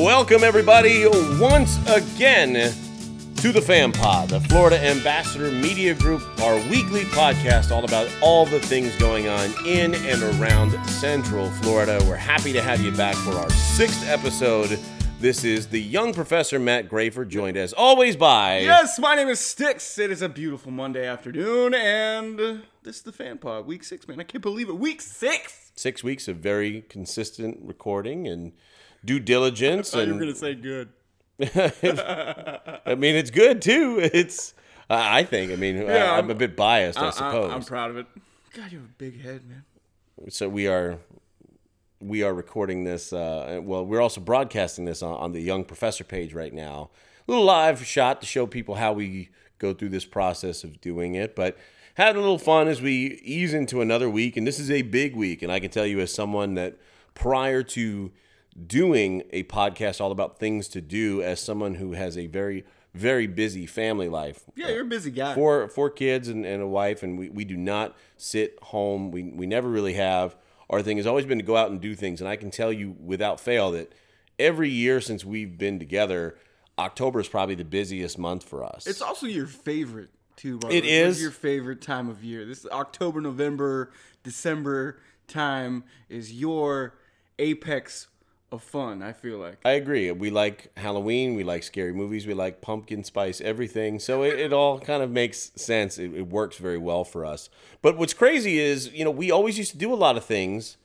Welcome, everybody, once again to the Fam Pod, the Florida Ambassador Media Group, our weekly podcast all about all the things going on in and around Central Florida. We're happy to have you back for our sixth episode. This is the young Professor Matt Graifer, joined as always by. Yes, my name is STIX. It is a beautiful Monday afternoon, and this is the Fam Pod, week six, man. I can't believe it. Week six! Six weeks of very consistent recording and due diligence. You and were going to say good. I mean, it's good too. It's, I I think. I mean, I, Yeah, I'm, I'm- a bit biased, I, I- suppose. I'm proud of it. God, you have a big head, man. so we are, we are recording this. Uh, well, we're also broadcasting this on, on the Young Professor page right now. A little live shot to show people how we go through this process of doing it, but having a little fun as we ease into another week. And this is a big week, and I can tell you as someone that prior to doing a podcast all about things to do, as someone who has a very very busy family life. Yeah, you're a busy guy. four four kids and, and a wife and we, we do not sit home we, we never really have our thing has always been to go out and do things and i can tell you without fail that every year since we've been together october is probably the busiest month for us It's also your favorite, too. The It is. your favorite time of year. This October, November, December time is your apex of fun, I feel like. I agree. We like Halloween. We like scary movies. We like pumpkin spice everything. So it, it all kind of makes sense. It, it works very well for us. But what's crazy is, you know, we always used to do a lot of things,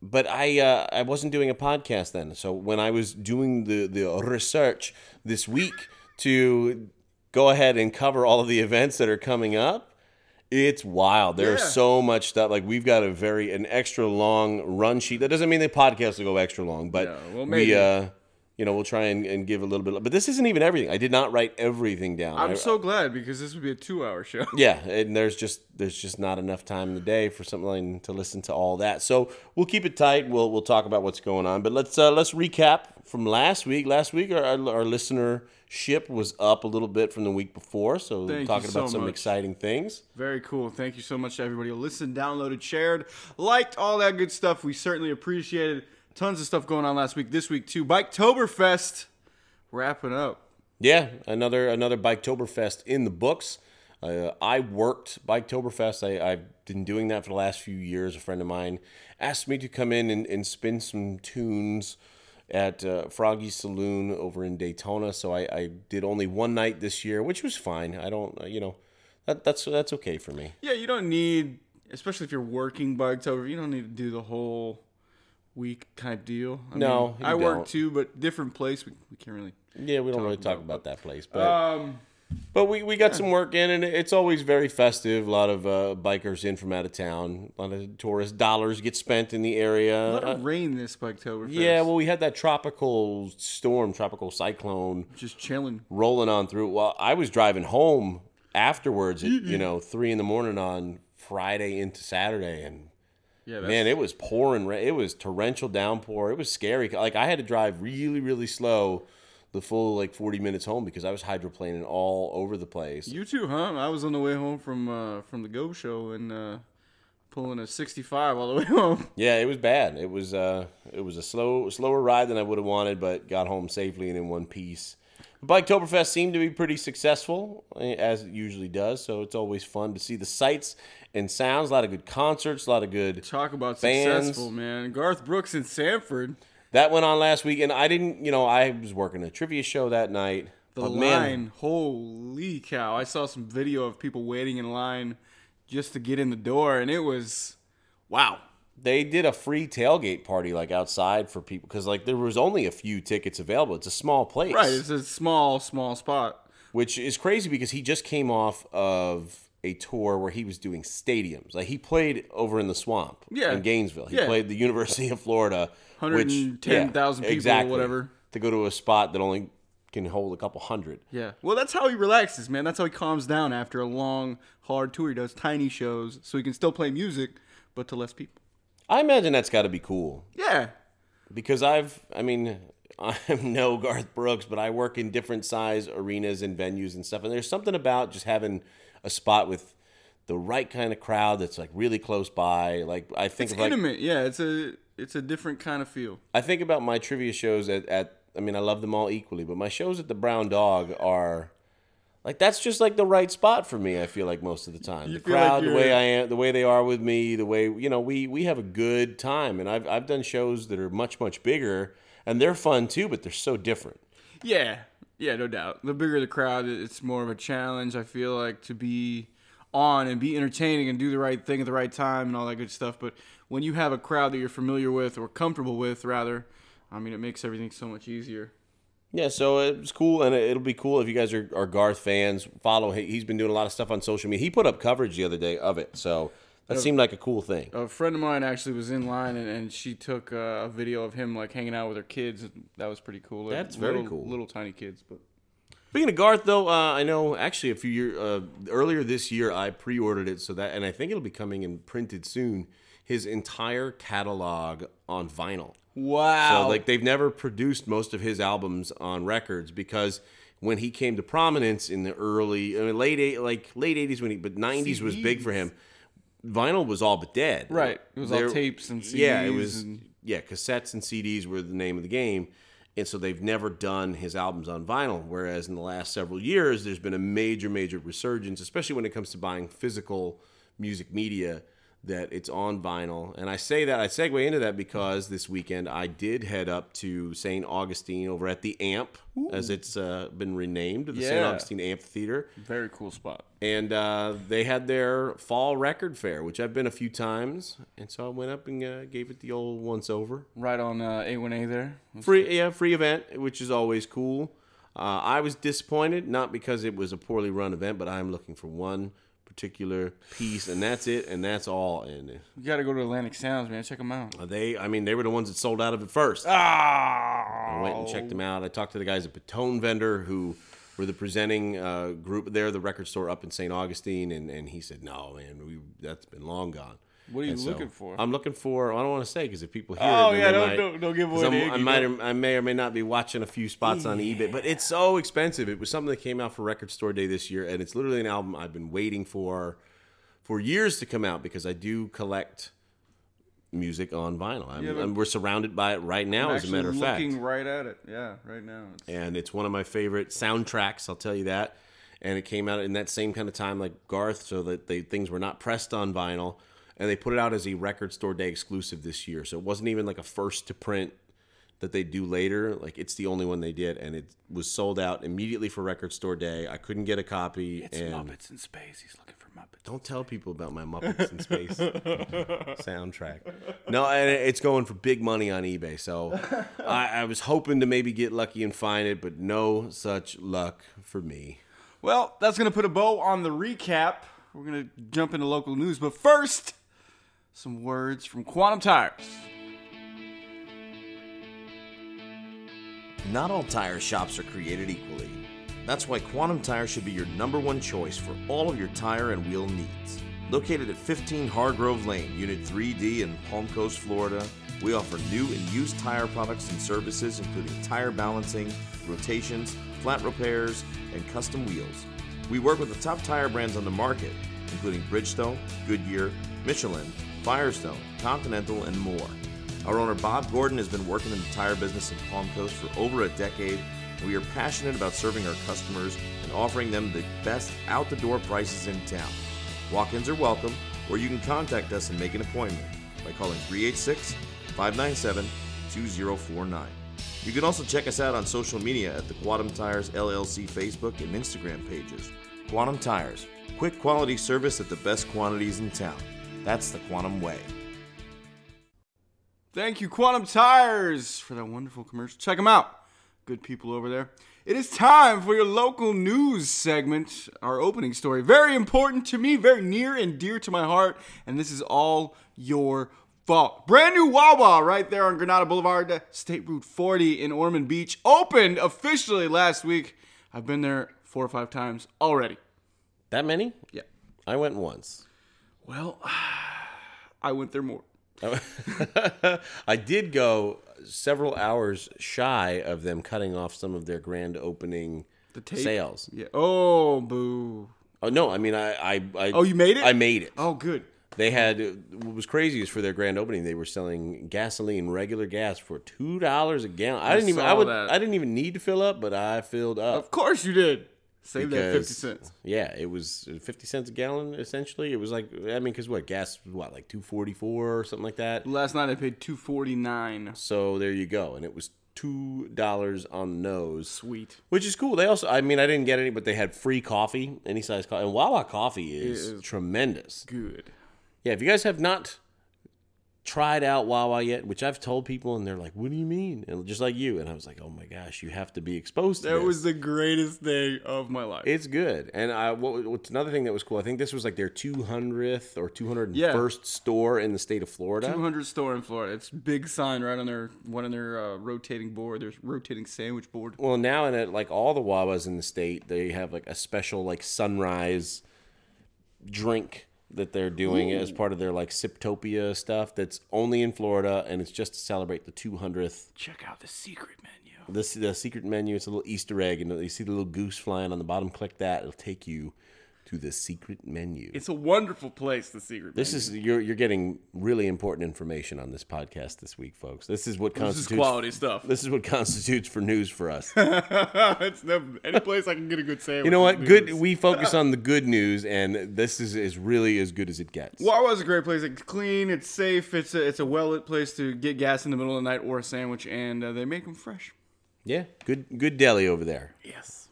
but I uh, I wasn't doing a podcast then. So when I was doing the the research this week to go ahead and cover all of the events that are coming up, it's wild. There's Yeah. so much stuff. Like we've got a very an extra long run sheet. That doesn't mean the podcast will go extra long, but well, we uh you know we'll try and, and give a little bit. But this isn't even everything. I did not write everything down. I'm I- so glad because this would be a two hour show. yeah, and there's just there's just not enough time in the day for something to listen to all that. So we'll keep it tight. We'll we'll talk about what's going on. But let's uh, let's recap from last week. Last week our, our, our listenership was up a little bit from the week before. So Thank talking about some much. exciting things. Very cool. Thank you so much to everybody who listened, downloaded, shared, liked, all that good stuff. We certainly appreciate it. Tons of stuff going on last week, this week too. Biketoberfest wrapping up. Yeah, another another Biketoberfest in the books. Uh, I worked Biketoberfest. I, I've been doing that for the last few years. A friend of mine asked me to come in and, and spin some tunes at uh, Froggy's Saloon over in Daytona. So I, I did only one night this year, which was fine. I don't, uh, you know, that, that's that's okay for me. Yeah, you don't need, especially if you're working Biketober, you don't need to do the whole week kind of deal. I No, mean, I work don't. too, but different place. We, we can't really. Yeah, we don't really talk about that place, but Um, But we, we got some work in, and it's always very festive. A lot of uh, bikers in from out of town. A lot of tourist dollars get spent in the area. a lot Uh, of rain this Biketoberfest. yeah, well, we had that tropical storm, tropical cyclone just chilling. rolling on through. Well, I was driving home afterwards at, you know, three in the morning on Friday into Saturday, and Yeah, man, it was pouring. ra- It was torrential downpour. It was scary. Like, I had to drive really, really slow the full, like, 40 minutes home because I was hydroplaning all over the place. You too, huh? I was on the way home from uh, from the Go Show and uh, pulling a 65 all the way home. Yeah, it was bad. It was uh, it was a slow, slower ride than I would have wanted, but got home safely and in one piece. The Biketoberfest seemed to be pretty successful, eh, as it usually does. So it's always fun to see the sights and sounds. A lot of good concerts, a lot of good. Talk about Bands. successful, man. Garth Brooks in Sanford. That went on last week, and I didn't. You know, I was working a trivia show that night. The line, man, holy cow! I saw some video of people waiting in line just to get in the door, and it was wow. they did a free tailgate party like outside for people because like there was only a few tickets available. It's a small place, Right, it's a small, small spot. which is crazy because he just came off of a tour where he was doing stadiums. Like he played over in the swamp Yeah. in Gainesville. He Yeah. played the University of Florida, which 110,000 people or whatever. To go to a spot that only can hold a couple hundred. Yeah. Well, that's how he relaxes, man. That's how he calms down after a long, hard tour. He does tiny shows so he can still play music, but to less people. I imagine that's got to be cool Yeah. because I've, I mean, I'm no Garth Brooks, but I work in different size arenas and venues and stuff, and there's something about just having a spot with the right kind of crowd that's like really close by. Like I think It's of like intimate. Yeah, it's a it's a different kind of feel. I think about my trivia shows at, at I mean, I love them all equally, but my shows at the Brown Dog are like that's just like the right spot for me. I feel like most of the time, You the feel like crowd, the way I am, the way they are with me, the way you know we we have a good time, and I've I've done shows that are much much bigger, and they're fun too, but they're so different. Yeah, yeah, no doubt. The bigger the crowd, it's more of a challenge. I feel like to be on and be entertaining and do the right thing at the right time and all that good stuff. But when you have a crowd that you're familiar with or comfortable with, rather, I mean, it makes everything so much easier. Yeah, so it's cool, and it- it'll be cool if you guys are, are Garth fans. Follow. He's been doing a lot of stuff on social media. He put up coverage the other day of it, so that seemed like a cool thing. A friend of mine actually was in line and, and she took uh, a video of him like hanging out with her kids. That was pretty cool. They're That's very little- cool. Little tiny kids, but Speaking of Garth, though, uh, I know actually a few years uh, earlier this year I pre-ordered it, so that and I think it'll be coming in printed soon. His entire catalog on vinyl. wow. So like they've never produced most of his albums on records because when he came to prominence in the early, I mean, late eight, like late eighties when he, but nineties was big for him. Vinyl was all but dead. Right. It was all tapes and CDs. Yeah, it was. and- Yeah, cassettes and CDs were the name of the game, and so they've never done his albums on vinyl. Whereas in the last several years, there's been a major, major resurgence, especially when it comes to buying physical music media. That it's on vinyl, and I say that I segue into that because this weekend I did head up to St. Augustine over at the Amp, as it's uh, been renamed, the St. Augustine Amphitheater very cool spot. and uh, they had their fall record fair, which I've been a few times, and so I went up and uh, gave it the old once over. Right on uh, A1A there. Free, yeah, free event, which is always cool. Uh, I was disappointed, not because it was a poorly run event, but I'm looking for one particular piece, and that's it, and that's all. And You got to go to Atlantic Sounds, man. Check them out. they, I mean, they were the ones that sold out of it first. Ah. I went and checked them out. I talked to the guys at Patone Vendor who were the presenting uh, group there, the record store up in St. Augustine, and, and he said, "No, man, we that's been long gone." What are you And so looking for? I'm looking for. I don't want to say because if people hear Oh, it, yeah, don't- might- don't- don't give away the I'm- I might, or, I may or may not be watching a few spots on eBay, but it's so expensive. It was something that came out for Record Store Day this year, and it's literally an album I've been waiting for for years to come out because I do collect music on vinyl. I'm, Yeah, and we're surrounded by it right now, I'm as a matter of fact looking right at it. Yeah, right now. It's- and it's one of my favorite soundtracks. I'll tell you that. And it came out in that same kind of time like Garth, so that they things were not pressed on vinyl, and they put it out as a record store day exclusive this year. So it wasn't even like a first to print that they do later. Like it's the only one they did, and it was sold out immediately for record store day. I couldn't get a copy. It's and Muppets in space. He's looking for Muppets. don't tell people about my Muppets in Space soundtrack. No, and it's going for big money on eBay. So I, I was hoping to maybe get lucky and find it, but no such luck for me. Well, that's going to put a bow on the recap. We're going to jump into local news. But first, some words from Quantum Tires. Not all tire shops are created equally. That's why Quantum Tire should be your number one choice for all of your tire and wheel needs. Located at 15 Hargrove Lane, Unit 3D in Palm Coast, Florida, we offer new and used tire products and services including tire balancing, rotations, flat repairs, and custom wheels. We work with the top tire brands on the market, including Bridgestone, Goodyear, Michelin, Firestone, Continental, and more. Our owner Bob Gordon has been working in the tire business in Palm Coast for over a decade, and we are passionate about serving our customers and offering them the best out the door prices in town. Walk ins are welcome, or you can contact us and make an appointment by calling 386 597 2049. You can also check us out on social media at the Quantum Tires LLC Facebook and Instagram pages. Quantum Tires, quick quality service at the best quantities in town. That's the Quantum Way. Thank you, Quantum Tires, for that wonderful commercial. Check them out. Good people over there. It is time for your local news segment, our opening story. Very important to me, very near and dear to my heart, and this is all your fault. Brand new Wawa right there on Granada Boulevard, State Route 40 in Ormond Beach, opened officially last week. I've been there four or five times already. That many? Yeah. I went once. Well, I went there more. I did go several hours shy of them cutting off some of their grand opening The tape? sales. Yeah. Oh, boo. Oh no, I mean I I, I Oh, you made it? I made it. Oh, good. They had what was crazy is for their grand opening, they were selling gasoline, regular gas, for two dollars a gallon. I, I didn't even. I would. that. I didn't even need to fill up, but I filled up. Of course you did. Save that fifty cents. Yeah, it was fifty cents a gallon. Essentially, it was like I mean, because what gas was what like two forty four or something like that. Last night I paid two forty nine. So there you go, and it was two dollars on the nose, Sweet. which is cool. They also, I mean, I didn't get any, but they had free coffee, any size coffee, and Wawa coffee is, is- tremendous. Good. Yeah, if you guys have not tried out Wawa yet, which I've told people, and they're like, "What do you mean?" And just like you, and I was like, "Oh my gosh, you have to be exposed to That this." was the greatest day of my life. It's good, and I what, what's another thing that was cool. I think this was like their 200th or 201st Yeah. store in the state of Florida. 200 store in Florida. It's big sign right on their one on their uh, rotating board. There's rotating sandwich board. Well, now in it, like all the Wawas in the state, they have like a special like sunrise drink that they're doing as part of their like Siptopia stuff. That's only in Florida, and it's just to celebrate the 200th. Check out the secret menu. This the secret menu. It's a little Easter egg, and you see the little goose flying on the bottom. Click that; it'll take you to the secret menu. It's a wonderful place. The secret. This is you're you're getting really important information on this podcast this week, folks. This is what this is constitutes quality stuff. This is what constitutes for news for us. it's never, any place I can get a good sandwich. You know what? Good. We focus on the good news, and this is is really as good as it gets. Wawa's a great place. It's clean. It's safe. It's a, it's a well lit place to get gas in the middle of the night or a sandwich, and uh, they make them fresh. Yeah, good good deli over there. Yes.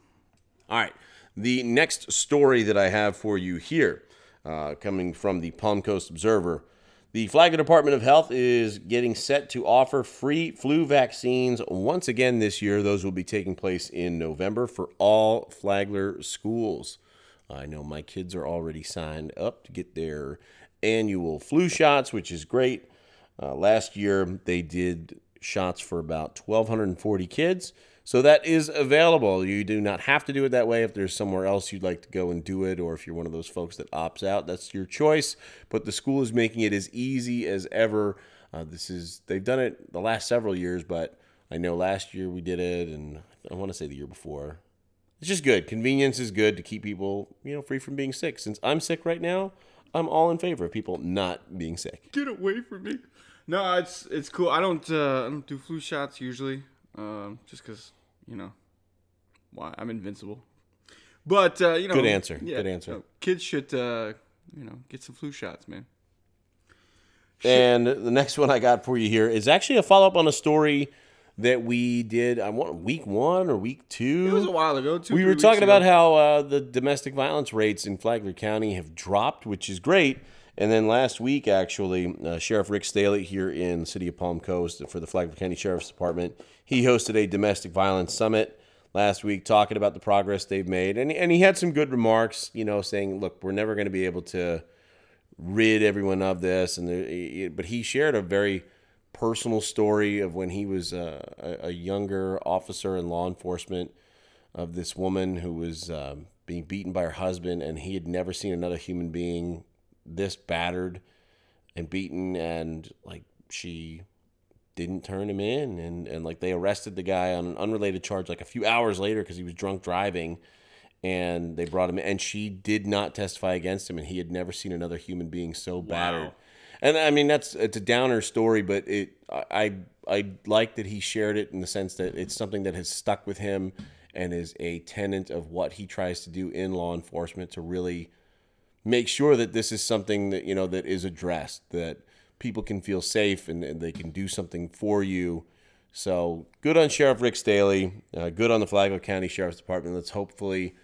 All right. The next story that I have for you here, uh, coming from the Palm Coast Observer, the Flagler Department of Health is getting set to offer free flu vaccines once again this year. Those will be taking place in November for all Flagler schools. I know my kids are already signed up to get their annual flu shots, which is great. Uh, last year, they did shots for about 1,240 kids. So that is available. You do not have to do it that way. If there's somewhere else you'd like to go and do it, or if you're one of those folks that opts out, that's your choice. But the school is making it as easy as ever. Uh, this is they've done it the last several years, but I know last year we did it, and I want to say the year before. It's just good. Convenience is good to keep people, you know, free from being sick. Since I'm sick right now, I'm all in favor of people not being sick. Get away from me. No, it's it's cool. I don't uh, I don't do flu shots usually, um, just because you know why I'm invincible. But uh, you know, Good answer. Yeah, Good answer. uh, kids should uh, you know get some flu shots, man. And the next one I got for you here is actually a follow up on a story that we did. I want week one or week two. It was a while ago. Two, we were talking ago. about how uh, the domestic violence rates in Flagler County have dropped, which is great. And then last week, actually, uh, Sheriff Rick Staly here in the city of Palm Coast for the Flagler County Sheriff's Department, he hosted a domestic violence summit last week talking about the progress they've made. And, and he had some good remarks, you know, saying, look, we're never going to be able to rid everyone of this. And there, But he shared a very personal story of when he was uh, a, a younger officer in law enforcement of this woman who was um, being beaten by her husband, and he had never seen another human being this battered and beaten, and like she didn't turn him in, and and like they arrested the guy on an unrelated charge like a few hours later because he was drunk driving, and they brought him in, and she did not testify against him, and he had never seen another human being so battered. And I mean that's it's a downer story, but it I I, like that he shared it in the sense that it's something that has stuck with him and is a tenet of what he tries to do in law enforcement to really make sure that this is something that you know that is addressed that people can feel safe and, and they can do something for you so good on sheriff rick staly uh, good on the flagler county sheriff's department let's hopefully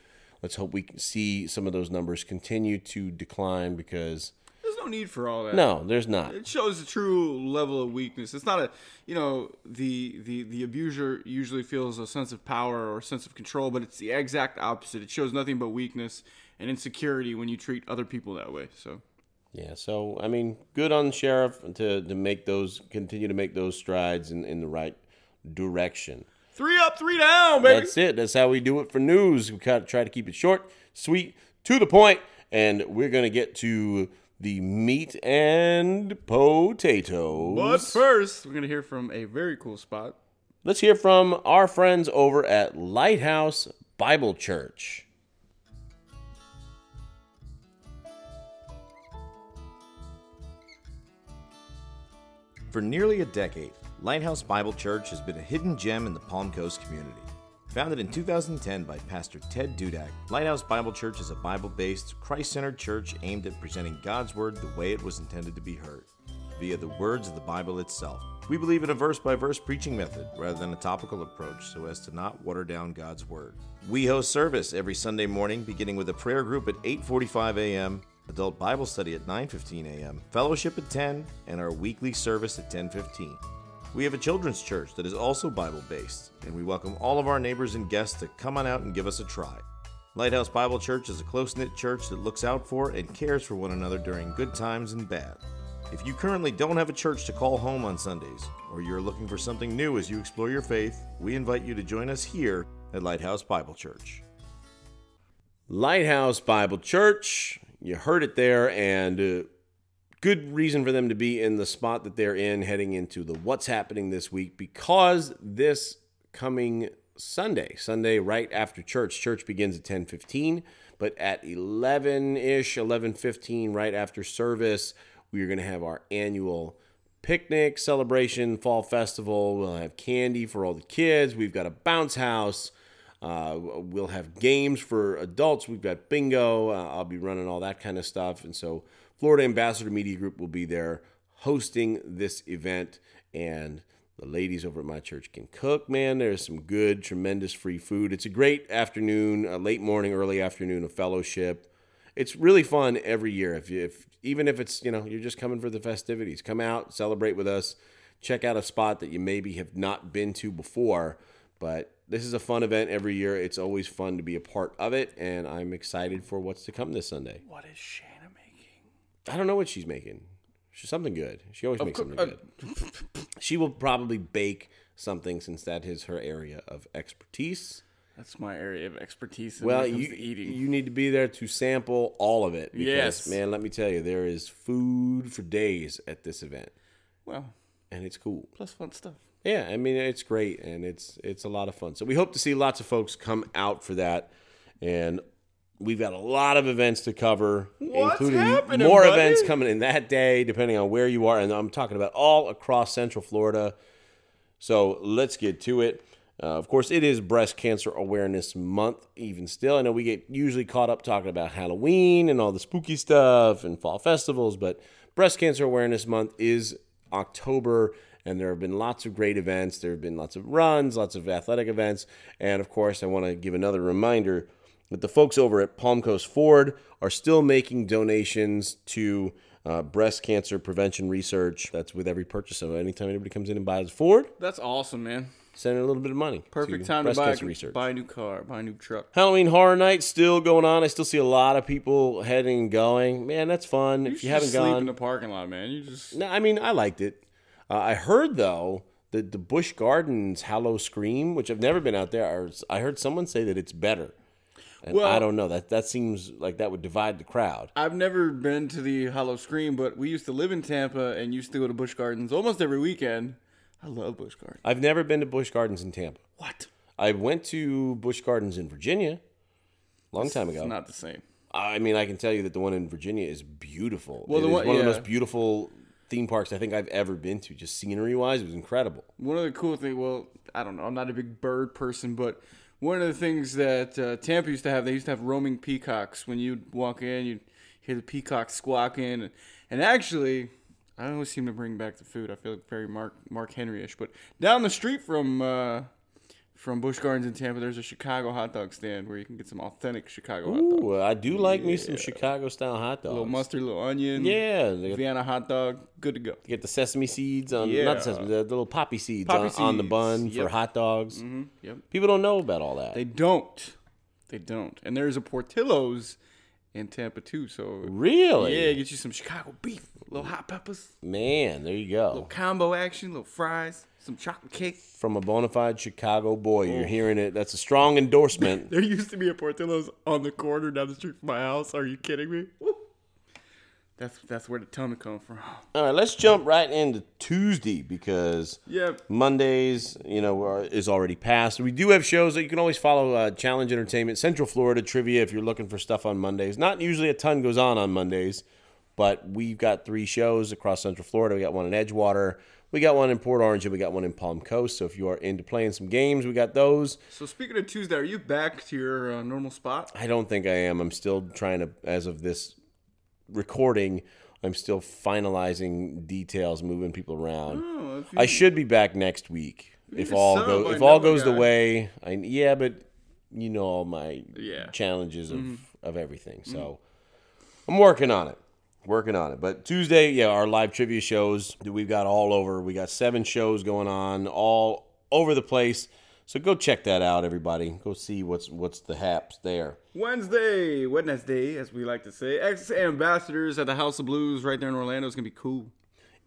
let's hope we can see some of those numbers continue to decline because There's no need for all that. no there's not It shows the true level of weakness. It's not a, you know, the the the abuser usually feels a sense of power or a sense of control, but it's the exact opposite. It shows nothing but weakness and insecurity when you treat other people that way. So Yeah, so I mean, good on the sheriff to to make those continue to make those strides in, in the right direction. three up, three down, baby. That's it. That's how we do it for news. We kind of try to keep it short, sweet, to the point, and we're gonna get to the meat and potatoes. but first, we're gonna hear from a very cool spot. Let's hear from our friends over at Lighthouse Bible Church. For nearly a decade, Lighthouse Bible Church has been a hidden gem in the Palm Coast community. Founded in 2010 by Pastor Ted Dudak, Lighthouse Bible Church is a Bible based, Christ centered church aimed at presenting God's Word the way it was intended to be heard, via the words of the Bible itself. We believe in a verse by verse preaching method rather than a topical approach so as to not water down God's Word. We host service every Sunday morning beginning with a prayer group at 8:45 a.m., adult Bible study at 9:15 a.m., fellowship at 10, and our weekly service at 10:15. We have a children's church that is also Bible based, and we welcome all of our neighbors and guests to come on out and give us a try. Lighthouse Bible Church is a close knit church that looks out for and cares for one another during good times and bad. If you currently don't have a church to call home on Sundays, or you're looking for something new as you explore your faith, we invite you to join us here at Lighthouse Bible Church. Lighthouse Bible Church. You heard it there, and uh, good reason for them to be in the spot that they're in heading into the what's happening this week because this coming Sunday, Sunday right after church, church begins at 10:15, but at 11ish, 11:15 right after service, we are going to have our annual picnic celebration, fall festival. We'll have candy for all the kids. We've got a bounce house. Uh, we'll have games for adults. We've got bingo. Uh, I'll be running all that kind of stuff. And so Florida Ambassador Media Group will be there hosting this event, and the ladies over at my church can cook. Man, there's some good, tremendous free food. It's a great afternoon, a late morning, early afternoon of fellowship. It's really fun every year. If, you, if even if it's you know you're just coming for the festivities, come out, celebrate with us. Check out a spot that you maybe have not been to before, but this is a fun event every year. It's always fun to be a part of it, and I'm excited for what's to come this Sunday. What is Shanna making? I don't know what she's making. She's something good. She always makes cour- something good. Uh, she will probably bake something since that is her area of expertise. That's my area of expertise. Well, you eating. you need to be there to sample all of it. Because, Yes. man. Let me tell you, there is food for days at this event, well, and it's cool. plus fun stuff. Yeah, I mean it's great and it's it's a lot of fun. So we hope to see lots of folks come out for that, and we've got a lot of events to cover, What's including happening, more buddy? events coming in that day, depending on where you are. And I'm talking about all across Central Florida. So let's get to it. Uh, of course, it is Breast Cancer Awareness Month, even still. I know we get usually caught up talking about Halloween and all the spooky stuff and fall festivals, but Breast Cancer Awareness Month is October, and there have been lots of great events. There have been lots of runs, lots of athletic events. And of course, I want to give another reminder that the folks over at Palm Coast Ford are still making donations to uh, breast cancer prevention research. That's with every purchase. So anytime anybody comes in and buys a Ford, That's awesome, man. send a little bit of money. Perfect to time to buy cancer research. buy a new car, buy a new truck. Halloween Horror Night still going on. I still see a lot of people heading and going. Man, that's fun. if you haven't sleep gone, in the parking lot, man. You just no, I mean I liked it. Uh, I heard though that the Busch Gardens Howl-O-Scream, which I've never been out there, I heard someone say that it's better. And Well- I don't know that that seems like that would divide the crowd. I've never been to the Howl-O-Scream, but we used to live in Tampa and used to go to Busch Gardens almost every weekend. I love Busch Gardens. I've never been to Busch Gardens in Tampa. What? I went to Busch Gardens in Virginia a long time ago. It's not the same. I mean, I can tell you that the one in Virginia is beautiful. Well, It the one- one of the most beautiful theme parks I think I've ever been to. Just scenery wise, it was incredible. One of the cool things, well, I don't know, I'm not a big bird person, but one of the things that uh, Tampa used to have, they used to have roaming peacocks. When you'd walk in, you'd hear the peacocks squawking. And, and actually, I always seem to bring back the food. I feel like very Mark Mark Henry-ish. But down the street from uh, from Busch Gardens in Tampa, there's a Chicago hot dog stand where you can get some authentic Chicago hot dogs. Ooh, I do like me some Chicago style hot dogs. little mustard, little onion. Yeah, Vienna hot dog, good to go. get the sesame seeds on Yeah. not the sesame, the little poppy seeds, Poppy on, on the seeds, bun for hot dogs. Mm-hmm. Yep. People don't know about all that. They don't. They don't. And there's a Portillo's in Tampa too. So really? yeah, get you some Chicago beef, little hot peppers, Man, there you go. little combo action, little fries, some chocolate cake. From a bona fide Chicago boy, Oh. you're hearing it. That's a strong endorsement. There used to be a Portillo's on the corner down the street from my house. Are you kidding me? That's that's where the tuna come from. all right, let's jump right into Tuesday because. Mondays, you know, are, is already past. We do have shows that you can always follow. Uh, Challenge Entertainment, Central Florida Trivia. If you're looking for stuff on Mondays, not usually a ton goes on on Mondays, but we've got three shows across Central Florida. We got one in Edgewater, We got one in Port Orange and we got one in Palm Coast. So if you are into playing some games, we got those. So speaking of Tuesday, are you back to your uh, normal spot? I don't think I am. I'm still trying to, as of this recording, I'm still finalizing details, moving people around. Oh, I should be back next week if all go if all goes the way. I yeah, but you know all my Yeah. Mm-hmm. challenges of of everything. So I'm working on it. Working on it. But Tuesday, yeah, our live trivia shows that we've got all over. We got seven shows going on all over the place. So go check that out, everybody. Go see what's what's the haps there. Wednesday, Wednesday, as we like to say, X Ambassadors at the House of Blues right there in Orlando is gonna be cool.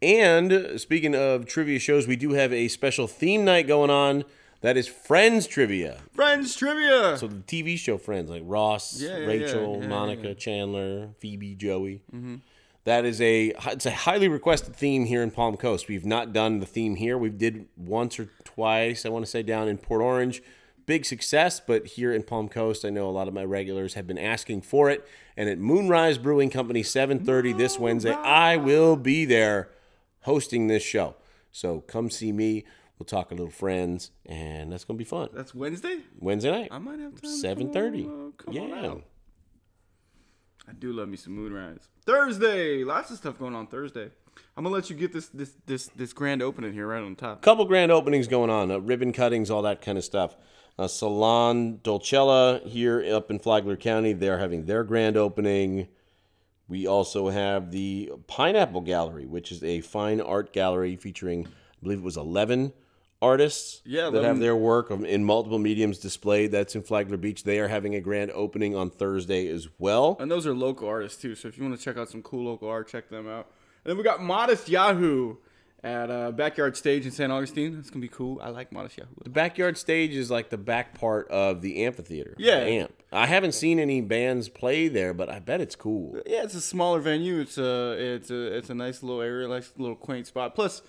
And speaking of trivia shows, we do have a special theme night going on. That is Friends trivia. Friends trivia. So the TV show Friends, like Ross, Yeah, yeah, Rachel, yeah, Monica, Chandler, Phoebe, Joey. Mm-hmm. That is a it's a highly requested theme here in Palm Coast. We've not done the theme here. We did once or twice. I want to say down in Port Orange, big success. But here in Palm Coast, I know a lot of my regulars have been asking for it. And at Moonrise Brewing Company, seven thirty this Wednesday, I will be there hosting this show. So come see me. We'll talk a little friends, and that's gonna be fun. That's Wednesday. Wednesday night. I might have time. Seven thirty. Come on, on Yeah. I do love me some Moonrise. Thursday, lots of stuff going on Thursday. I'm gonna let you get this this this this grand opening here right on top. Couple grand openings going on. Uh, ribbon cuttings, all that kind of stuff. Uh, Salon Dolcella here up in Flagler County. They're having their grand opening. We also have the Pineapple Gallery, which is a fine art gallery featuring, I believe it was 11 artists Yeah, that have their work in multiple mediums displayed. That's in Flagler Beach. They are having a grand opening on Thursday as well. And those are local artists too. So if you want to check out some cool local art, check them out. And then we got Matisyahu at uh, Backyard Stage in St. Augustine. That's gonna be cool. I like Matisyahu. The backyard stage is like the back part of the amphitheater. Yeah. the amp. I haven't seen any bands play there, but I bet it's cool. Yeah, it's a smaller venue. It's a it's a it's a nice little area, nice little quaint spot. Plus,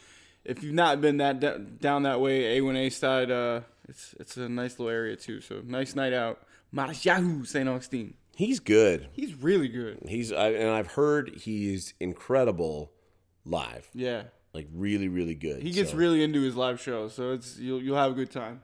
if you've not been that da- down that way, A1A side, uh, it's it's a nice little area too. So nice night out. Matisyahu, St. Augustine. He's good. He's really good. He's I, and I've heard he's incredible live. Yeah, Like really, really good. he gets So- really into his live show, so it's you'll you'll have a good time.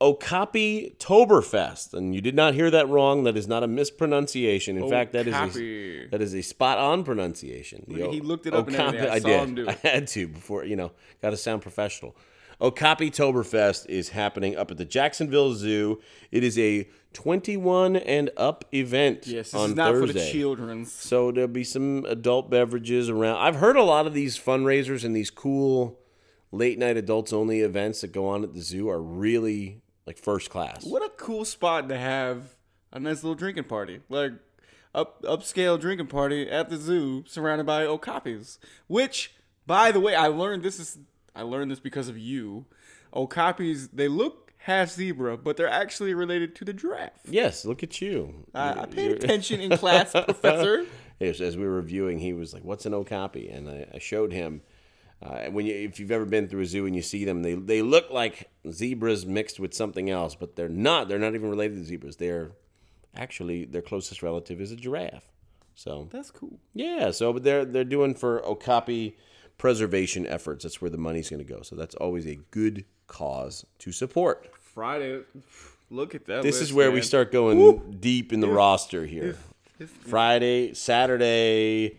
Okapitoberfest, and you did not hear that wrong. That is not a mispronunciation. In fact, that is a, that is a spot on pronunciation. The He looked it up and. I I saw did. him do I had to before you know. Got to sound professional. Okapitoberfest is happening up at the Jacksonville Zoo. It is a 21 and up event Yes, this on is not Thursday. for the children's. So there'll be some adult beverages around. I've heard a lot of these fundraisers and these cool late night adults only events that go on at the zoo are really like first class. What a cool spot to have a nice little drinking party, like up upscale drinking party at the zoo, surrounded by okapis. Which, by the way, I learned this is I learned this because of you. Okapis they look half zebra, but they're actually related to the giraffe. Yes, look at you. I, I paid attention in class, Professor. Yes, as we were reviewing, he was like, "What's an okapi?" And I, I showed him. Uh, when you, if you've ever been through a zoo and you see them, they they look like zebras mixed with something else, but they're not. They're not even related to zebras. They're actually their closest relative is a giraffe. So That's cool. Yeah, so but they're they're doing for Okapi preservation efforts. That's where the money's going to go. So that's always a good cause to support. Friday, look at that. This list, is where we start going deep in the roster here. Friday, Saturday,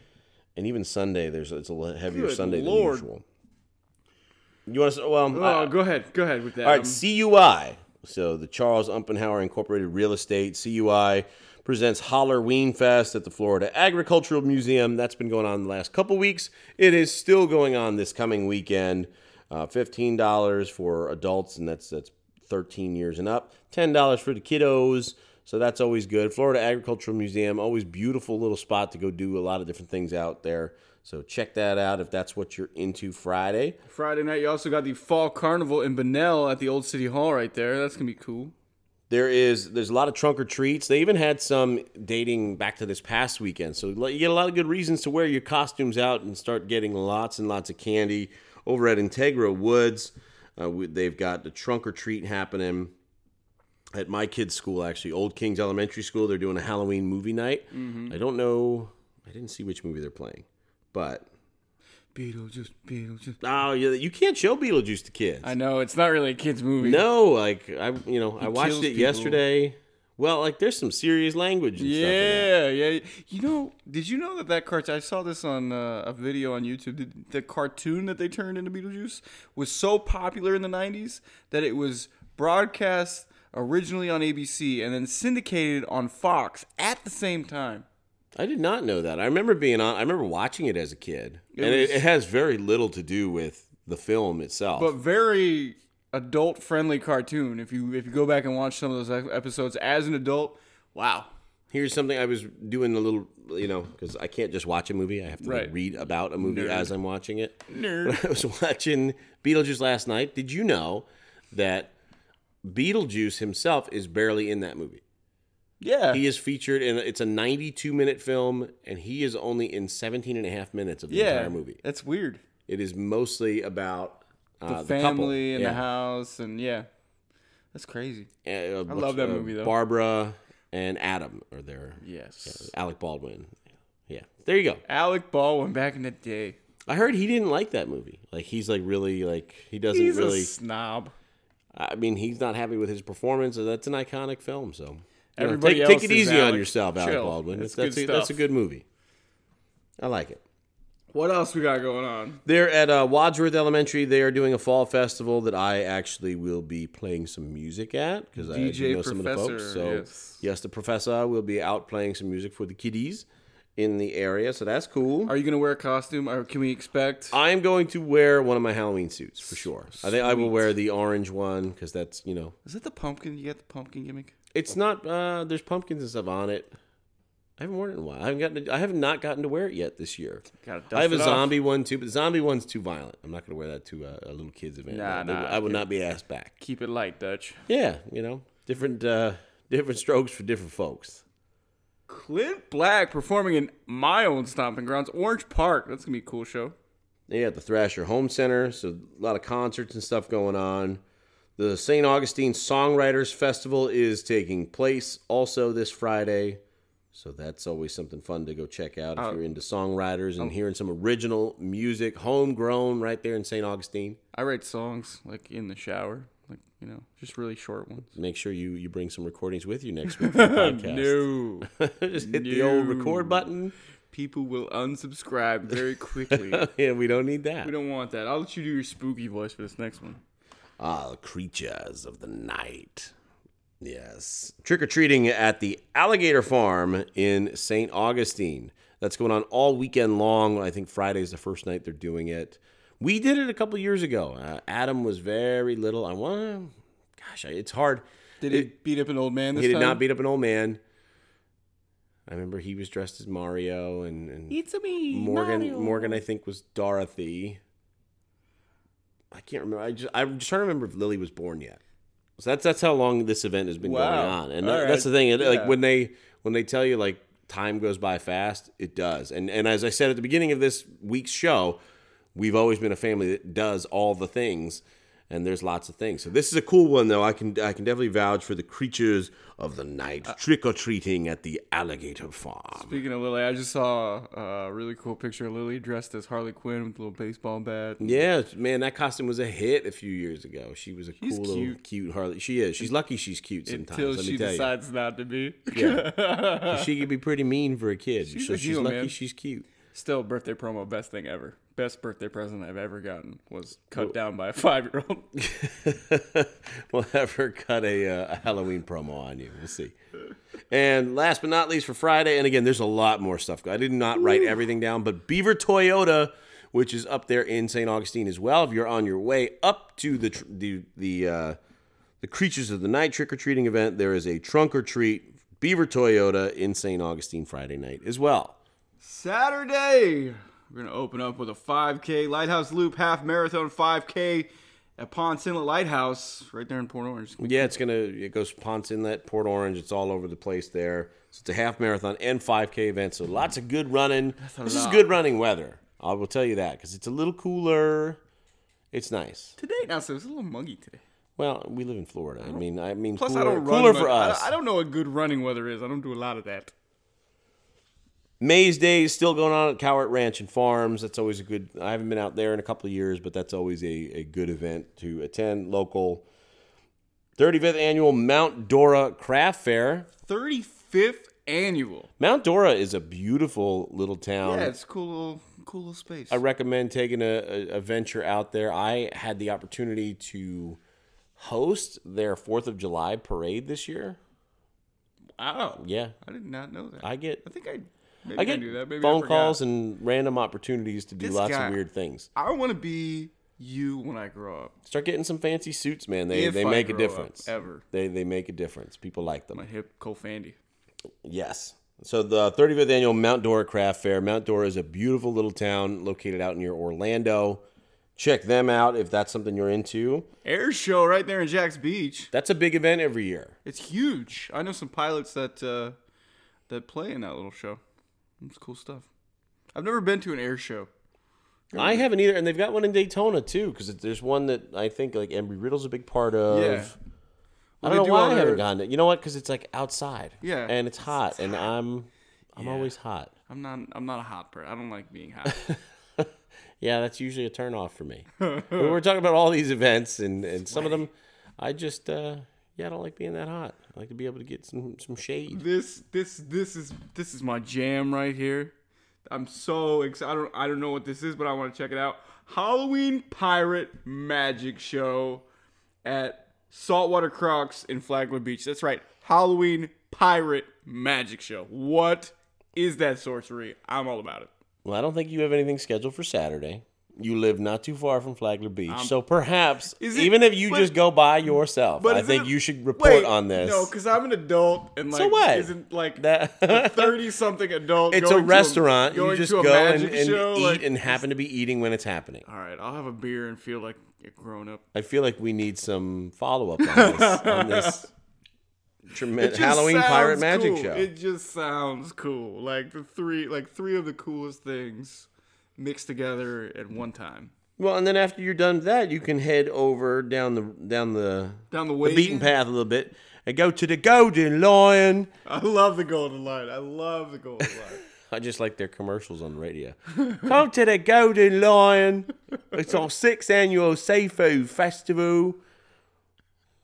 and even Sunday. There's it's a heavier Good Sunday Lord. than usual. You want to? Well, Oh, I- go ahead, go ahead with that. all right, Um, CUI. So the Charles Umpenhauer Incorporated Real Estate CUI presents Halloween Fest at the Florida Agricultural Museum. That's been going on the last couple weeks. It is still going on this coming weekend. Uh, Fifteen dollars for adults, and that's that's thirteen years and up. Ten dollars for the kiddos. So that's always good. Florida Agricultural Museum, always beautiful little spot to go do a lot of different things out there. So check that out if that's what you're into Friday. Friday night, you also got the Fall Carnival in Bunnell at the Old City Hall right there. That's gonna be cool. There is there's a lot of trunk or treats. They even had some dating back to this past weekend. So you get a lot of good reasons to wear your costumes out and start getting lots and lots of candy over at Integra Woods. Uh, we- they've got the trunk or treat happening at my kids' school. Actually, Old Kings Elementary School. They're doing a Halloween movie night. I don't know. I didn't see which movie they're playing, but Beetlejuice, Beetlejuice. Oh, you, you can't show Beetlejuice to kids. I know it's not really a kids movie. No, like I, you know, I watched it people. yesterday. Well, like there's some serious language. And stuff in that. Yeah, yeah. You know, did you know that that cartoon? I saw this on uh, a video on YouTube. The, the cartoon that they turned into Beetlejuice was so popular in the '90s that it was broadcast originally on ABC and then syndicated on Fox at the same time. I did not know that. I remember being on. I remember watching it as a kid, It and was- it, it has very little to do with the film itself. but very adult friendly cartoon. If you if you go back and watch some of those episodes as an adult, wow. Here's something I was doing a little, you know, because I can't just watch a movie. I have to like, read about a movie Nerd. as I'm watching it. Nerd. I was watching Beetlejuice last night. Did you know that Beetlejuice himself is barely in that movie? Yeah. He is featured in it's a 92 minute film, and he is only in 17 and a half minutes of the yeah. entire movie. That's weird. It is mostly about The uh, family couple. and yeah. the house and yeah. That's crazy. Uh, I love that uh, movie, though. Barbara and Adam are there. Yes. Alec Baldwin. Yeah, there you go. Alec Baldwin back in the day. I heard he didn't like that movie. Like he's like really like he doesn't He's really. a snob. I mean, he's not happy with his performance. and That's an iconic film. So you know, Everybody take, take it easy on yourself, Alec Chill. Baldwin. That's That's, that's, good a, that's a good movie. I like it. What else we got going on? They're at uh, Wadsworth Elementary. They are doing a fall festival that I actually will be playing some music at because I know some of the folks. So yes. yes. the professor will be out playing some music for the kiddies in the area. So that's cool. Are you gonna wear a costume, or can we expect? I am going to wear one of my Halloween suits for sure. I think I will wear the orange one because that's you know Is it the pumpkin? You got the pumpkin gimmick? It's not. Uh, there's pumpkins and stuff on it. I haven't worn it in a while. I haven't gotten. To, I have not gotten to wear it yet this year. I have a off. zombie one too, but the zombie one's too violent. I'm not going to wear that to a, a little kids event. Nah, nah, I would not be asked back. Keep it light, Dutch. Yeah, you know, different uh, different strokes for different folks. Clint Black performing in my own stomping grounds, Orange Park. That's gonna be a cool show. They got the Thrasher-Horne Center, so a lot of concerts and stuff going on. The St. Augustine Songwriters Festival is taking place also this Friday. So that's always something fun to go check out if uh, you're into songwriters and oh. hearing some original music, homegrown right there in St. Augustine. I write songs like in the shower, like you know, just really short ones. Make sure you, you bring some recordings with you next week for the podcast. No, Just hit the old record button. people will unsubscribe very quickly. yeah, we don't need that. we don't want that. I'll let you do your spooky voice for this next one. Ah, creatures of the night. Yes. Trick or treating at the Alligator Farm in St. Augustine. That's going on all weekend long. I think Friday is the first night they're doing it. We did it a couple years ago. Uh, Adam was very little. I want to, gosh, I- it's hard. Did he beat up an old man this He did time? not beat up an old man. I remember he was dressed as Mario and, and It's a me, Morgan Mario. Morgan I think was Dorothy. I can't remember. I just I'm just trying to remember if Lily was born yet. So that's that's how long this event has been going on, and that, that's the thing. it- Yeah. Like when they when they tell you like time goes by fast, it does. And and as I said at the beginning of this week's show, we've always been a family that does all the things, and there's lots of things. So this is a cool one though. I can I can definitely vouch for the creatures of the night Uh, trick or treating at the Alligator Farm. Speaking of Lily, I just saw a really cool picture of Lily dressed as Harley Quinn with a little baseball bat. Yeah, man, that costume was a hit a few years ago. She was a She's cool little cute. cute Harley. She is. She's lucky she's cute sometimes. Until let she me tell decides not to be. you. Yeah. she can be pretty mean for a kid. She's so a she's lucky man. she's cute. Still, birthday promo, best thing ever. Best birthday present I've ever gotten was cut down by a five year old. we'll have her cut a, uh, a Halloween promo on you. We'll see. And last but not least for Friday, and again, there's a lot more stuff. I did not write everything down, but Beaver Toyota, which is up there in St. Augustine as well. If you're on your way up to the tr- the the uh, the Creatures of the Night trick or treating event, there is a trunk or treat Beaver Toyota in St. Augustine Friday night as well. Saturday, we're gonna open up with a 5K Lighthouse Loop half marathon 5K at Ponce Inlet Lighthouse, right there in Port Orange. Yeah, it's gonna it goes Ponce Inlet, Port Orange. It's all over the place there. So it's a half marathon and 5K event. So lots of good running. This is good running weather. I will tell you that because it's a little cooler. It's nice. Today, now so it's a little muggy today. Well, we live in Florida. I oh. mean, I mean, Plus, cooler, I don't run cooler for us. I, don't know what good running weather is. I don't do a lot of that. Maze Day is still going on at Cowart Ranch and Farms. That's always a good. I haven't been out there in a couple of years, but that's always a, a good event to attend. Local 35th annual Mount Dora Craft Fair. 35th annual. Mount Dora is a beautiful little town. Yeah, it's a cool little, cool little space. I recommend taking a, a, a venture out there. I had the opportunity to host their Fourth of July parade this year. wow. Yeah, I did not know that. I get I think I. Maybe I get do that. Maybe I phone forgot. calls and random opportunities to do This lots guy- of weird things. I want to be you when I grow up. Start getting some fancy suits, man. They If they I make a grow up, difference. ever. They they make a difference. People like them. My hip Cole Fandy. Yes. So the 35th annual Mount Dora Craft Fair. Mount Dora is a beautiful little town located out near Orlando. Check them out if that's something you're into. Air show right there in Jax Beach. That's a big event every year. It's huge. I know some pilots that uh, that play in that little show. It's cool stuff. I've never been to an air show. I haven't either, and they've got one in Daytona too, because there's one that I think like Embry Riddle's a big part of. Yeah. I don't know why I haven't gone. To, you know what? Because it's like outside. Yeah. and it's hot, and I'm I'm Yeah. always hot. I'm not. I'm not a hot person. I don't like being hot. Yeah, that's usually a turn off for me. We're talking about all these events, and, and some of them, I just uh, yeah, I don't like being that hot. I like to be able to get some some shade. this this this is this is my jam right here. I'm so excited. I don't I don't know what this is, but I want to check it out. Halloween Pirate Magic Show at Saltwater Crocs in Flagler Beach. That's right. Halloween Pirate Magic Show. What is that sorcery? I'm all about it. Well, I don't think you have anything scheduled for Saturday. You live not too far from Flagler Beach, so perhaps it- even if you but- just go by yourself, I think it- you should report wait, on this. No, because I'm an adult and like So what? isn't like That- thirty something adult. it's a restaurant. going you just to a go and, magic and show, eat like- and happen to be eating when it's happening. All right, I'll have a beer and feel like a grown up. I feel like we need some follow up on this, on this tremendous Halloween pirate sounds magic show. It just sounds cool. Like the three, like three of the coolest things mixed together at one time. well, and then after you're done with that, you can head over down the down the Down the the beaten path a little bit and go to the Golden Lion. I love the golden Lion. I love the golden Lion. I just like their commercials on the radio. Come to the Golden Lion. It's our sixth annual seafood festival.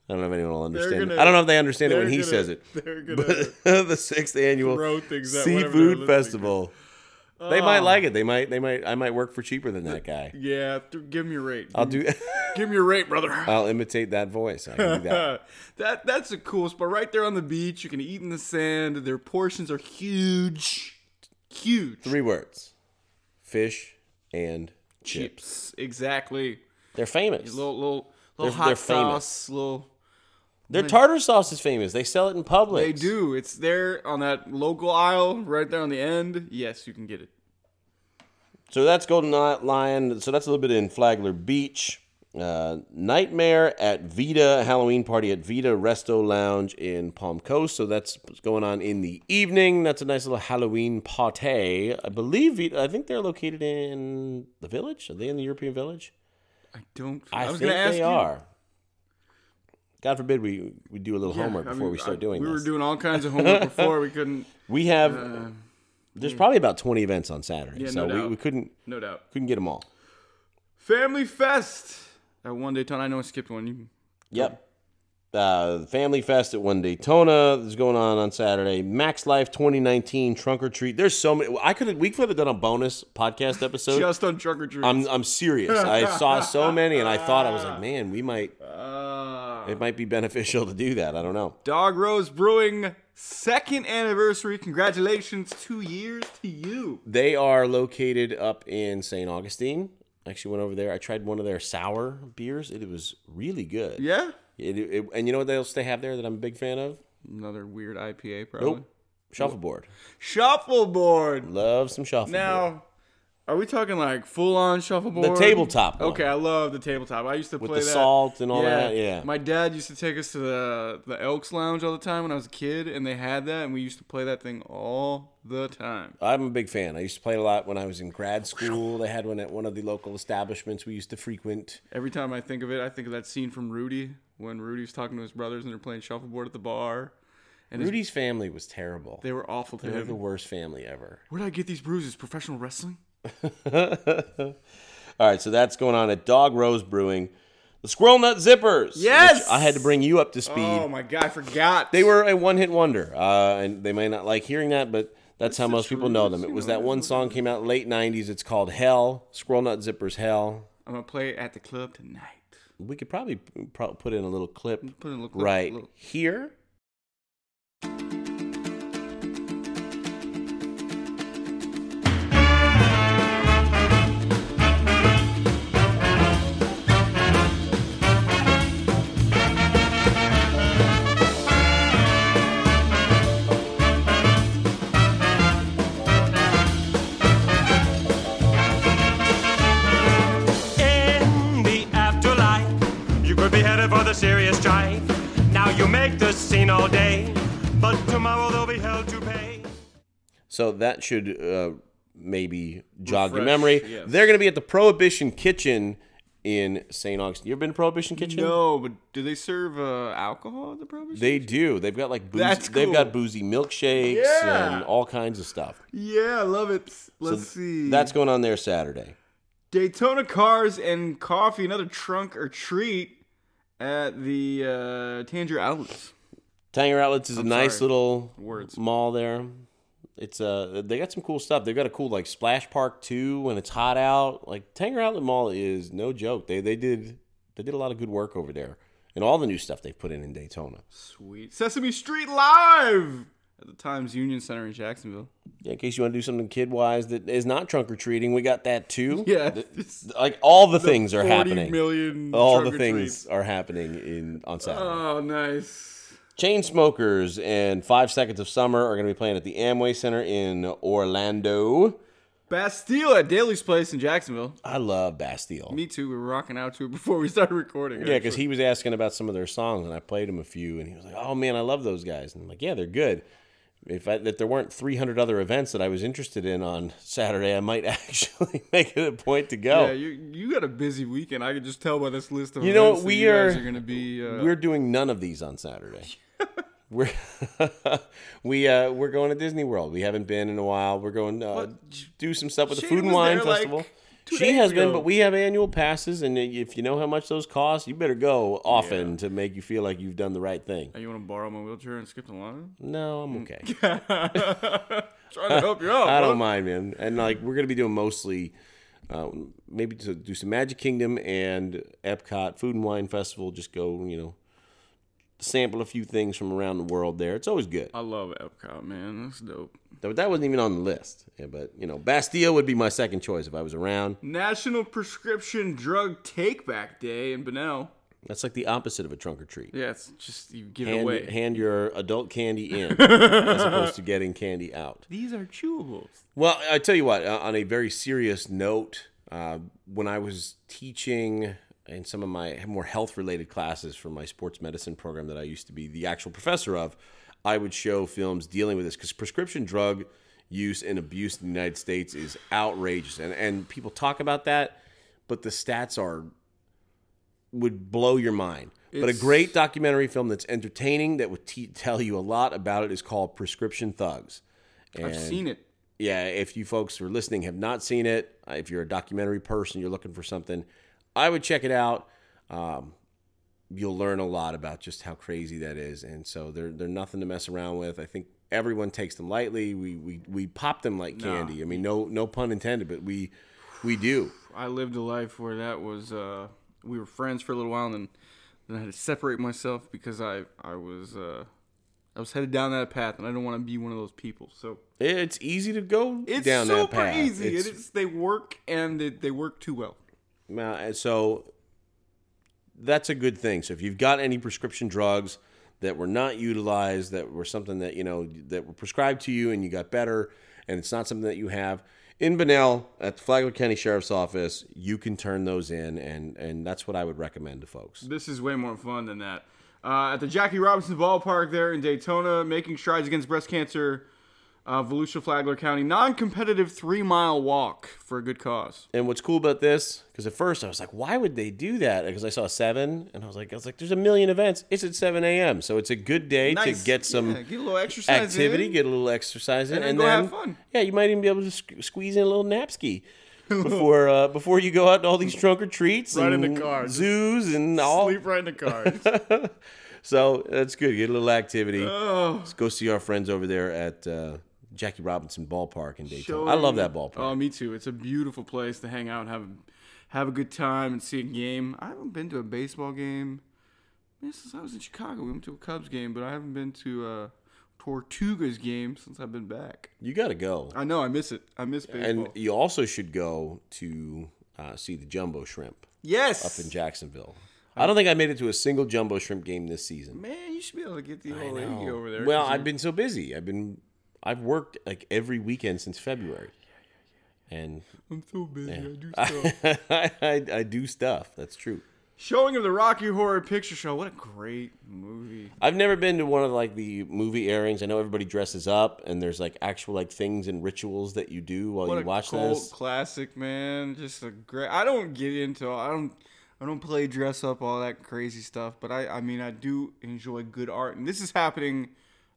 I don't know if anyone will understand. gonna- I don't know if they understand it when he gonna- says it. They're gonna. the sixth annual Throw things at whatever they're seafood festival. They might Oh. like it. They might. They might. I might work for cheaper than that guy. yeah, th- give me your rate. I'll do. give me your rate, brother. I'll imitate that voice. I can do that. that that's the coolest But Right there on the beach, you can eat in the sand. Their portions are huge, huge. Three words: fish and chips. chips, exactly. They're famous. Little little little They're- hot they're famous. sauce, little. Their tartar sauce is famous. They sell it in public. They do. It's there on that local aisle, right there on the end. Yes, you can get it. So that's Golden Lion. So that's a little bit in Flagler Beach. Uh, Nightmare at Vita Halloween party at Vita Resto Lounge in Palm Coast. So that's what's going on in the evening. That's a nice little Halloween party. I believe Vita, I think they're located in the Village. Are they in the European Village? I don't. I, I, was think gonna ask they you. are. God forbid we we do a little Yeah, homework I before mean, we start I- doing We this. were doing all kinds of homework before. We couldn't. we have. there's probably about 20 events on Saturday, Yeah, so no we, we couldn't No doubt. couldn't get them all. Family Fest at one Daytona. I know I skipped one. You, Yep. Uh, Family Fest at One Daytona is going on on Saturday. Max Life 2019 Trunk or Treat. There's so many. I could we could have done a bonus podcast episode. just on trunk or treat. I'm I'm serious. I saw so many, and I thought I was like, man, we might. Uh, It might be beneficial to do that. I don't know. Dog Rose Brewing second anniversary. Congratulations, two years to you. They are located up in St. Augustine. I actually went over there. I tried one of their sour beers. It, was really good. Yeah. It, it- and you know what else they have there that I'm a big fan of? Another weird IPA, probably. Nope. Shuffleboard. Shuffleboard. Love some shuffleboard. Now, are we talking like full on shuffleboard? The tabletop one. Okay, I love the tabletop. I used to with play the that. salt and all that. Yeah. My dad used to take us to the the Elks Lounge all the time when I was a kid, and they had that, and we used to play that thing all the time. I'm a big fan. I used to play it a lot when I was in grad school. They had one at one of the local establishments we used to frequent. Every time I think of it, I think of that scene from Rudy when Rudy's talking to his brothers and they're playing shuffleboard at the bar, And his- Rudy's family was terrible. they were awful to They're him. the worst family ever. Where did I get these bruises? Professional wrestling? All right, so that's going on at Dog Rose Brewing. The Squirrel Nut Zippers. Yes! I had to bring you up to speed. Oh my god, I forgot. They were a one hit wonder, uh, and they may not like hearing that, but that's how most people know them. It was that one song came out late '90s. It's called Hell. Squirrel Nut Zippers Hell. I'm gonna play it at the club tonight. We could probably pro- put in a little clip Put in a little clip, right little- here. Could for the serious strife. Now you make the scene all day, but tomorrow they'll be held to pay. So that should uh, maybe jog your memory. yes. They're going to be at the Prohibition Kitchen in St. Augustine. You ever been to Prohibition Kitchen? No, but do they serve uh, alcohol at the prohibition? They do. They've got like boozy, That's they've got boozy milkshakes Yeah. and all kinds of stuff. yeah, I love it. Let's So see. That's going on there Saturday. Daytona cars and coffee, another trunk or treat at the uh, Tanger Outlets. Tanger Outlets is a nice sorry. little Words. mall there. It's uh they got some cool stuff. They've got a cool like splash park too when it's hot out. Like Tanger Outlet Mall is no joke. They they did they did a lot of good work over there. And all the new stuff they've put in in Daytona. Sweet. Sesame Street Live at the Times Union Center in Jacksonville. Yeah, in case you want to do something kid wise that is not trunk or treating, we got that too. Yeah. The- like all the, things are 40 happening. million all the things are happening in on Saturday. Oh, nice. Chainsmokers and Five Seconds of Summer are going to be playing at the Amway Center in Orlando. Bastille at Daly's Place in Jacksonville. I love Bastille. Me too. We were rocking out to it before we started recording. Yeah, because he was asking about some of their songs, and I played him a few, and he was like, "Oh man, I love those guys." And I'm like, "Yeah, they're good." If I, that there weren't 300 other events that I was interested in on Saturday, I might actually make it a point to go. Yeah, you you got a busy weekend. I could just tell by this list of You know we you are, are going to be. Uh, We're doing none of these on Saturday. we're we uh we're going to Disney World. We haven't been in a while. We're going uh, do some stuff with the Food and Wine there, like, Festival. two she has been, but we have annual passes, and if you know how much those cost, you better go often to make you feel like you've done the right thing. Hey, you want to borrow my wheelchair and skip the line? No, I'm okay. Trying to help you out. I don't mind, man. And like we're gonna be doing mostly, uh, maybe to do some Magic Kingdom and Epcot Food and Wine Festival. Just go, you know, sample a few things from around the world. There, it's always good. I love Epcot, man. That's dope. But that wasn't even on the list. Yeah, but you know, Bastille would be my second choice if I was around. National Prescription Drug Take Back Day in Bunnell. That's like the opposite of a trunk or treat. Yeah, it's just you give it away. hand your adult candy in as opposed to getting candy out. These are chewables. Well, I tell you what, uh, on a very serious note, uh, when I was teaching in some of my more health related classes for my sports medicine program that I used to be the actual professor of, I would show films dealing with this because prescription drug use and abuse in the United States is outrageous. And, and people talk about that, but the stats are would blow your mind. but a great documentary film that's entertaining that would te- tell you a lot about it is called Prescription Thugs. I've seen it. yeah, if you folks who are listening have not seen it, if you're a documentary person, you're looking for something, I would check it out. Um, you'll learn a lot about just how crazy that is, and so they're they're nothing to mess around with. I think everyone takes them lightly. We we, we pop them like candy. I mean, no no pun intended, but we we do. I lived a life where that was. Uh, we were friends for a little while, and then, then I had to separate myself because I I was uh, I was headed down that path, and I don't want to be one of those people. So It's easy to go it's down super that path. easy. It's- It is. They work, and they, they work too well. So that's a good thing. So if you've got any prescription drugs that were not utilized, that were something that you know that were prescribed to you and you got better, and it's not something that you have in Bunnell at the Flagler County Sheriff's Office, you can turn those in, and and that's what I would recommend to folks. This is way more fun than that. Uh, at the Jackie Robinson Ballpark there in Daytona, making strides against breast cancer. Uh, Volusia Flagler County non-competitive three-mile walk for a good cause. And what's cool about this? Because at first I was like, why would they do that? Because I saw seven, and I was like, I was like, there's a million events. It's at seven a.m., so it's a good day Nice. to get some Yeah, get a little exercise activity, in. get a little exercise in, And then and then have fun. yeah, you might even be able to sque- squeeze in a little napski before uh, before you go out to all these trunk or treats Right in the car. zoos and all. Sleep right in the car. So that's good. Get a little activity. oh, Let's go see our friends over there at uh, Jackie Robinson Ballpark in Daytona. I love that ballpark. Oh, me too. It's a beautiful place to hang out and have have a good time and see a game. I haven't been to a baseball game man, since I was in Chicago. We went to a Cubs game, but I haven't been to a Tortugas game since I've been back. you got to go. I know I miss it. I miss baseball. And you also should go to uh, see the Jumbo Shrimp yes, up in Jacksonville. I don't think I made it to a single Jumbo Shrimp game this season. man, you should be able to get the whole lady over there. Well, I've been so busy. I've been I've worked like every weekend since February. And I'm so busy. I do stuff. I, I, I do stuff. That's true. Showing of the Rocky Horror Picture Show. What a great movie. I've never been to one of like the movie airings. I know everybody dresses up and there's like actual like things and rituals that you do while What you a watch cult this. classic, man. Just a great. I don't get into. I don't. I don't play dress up all that crazy stuff, but I. I mean, I do enjoy good art, and this is happening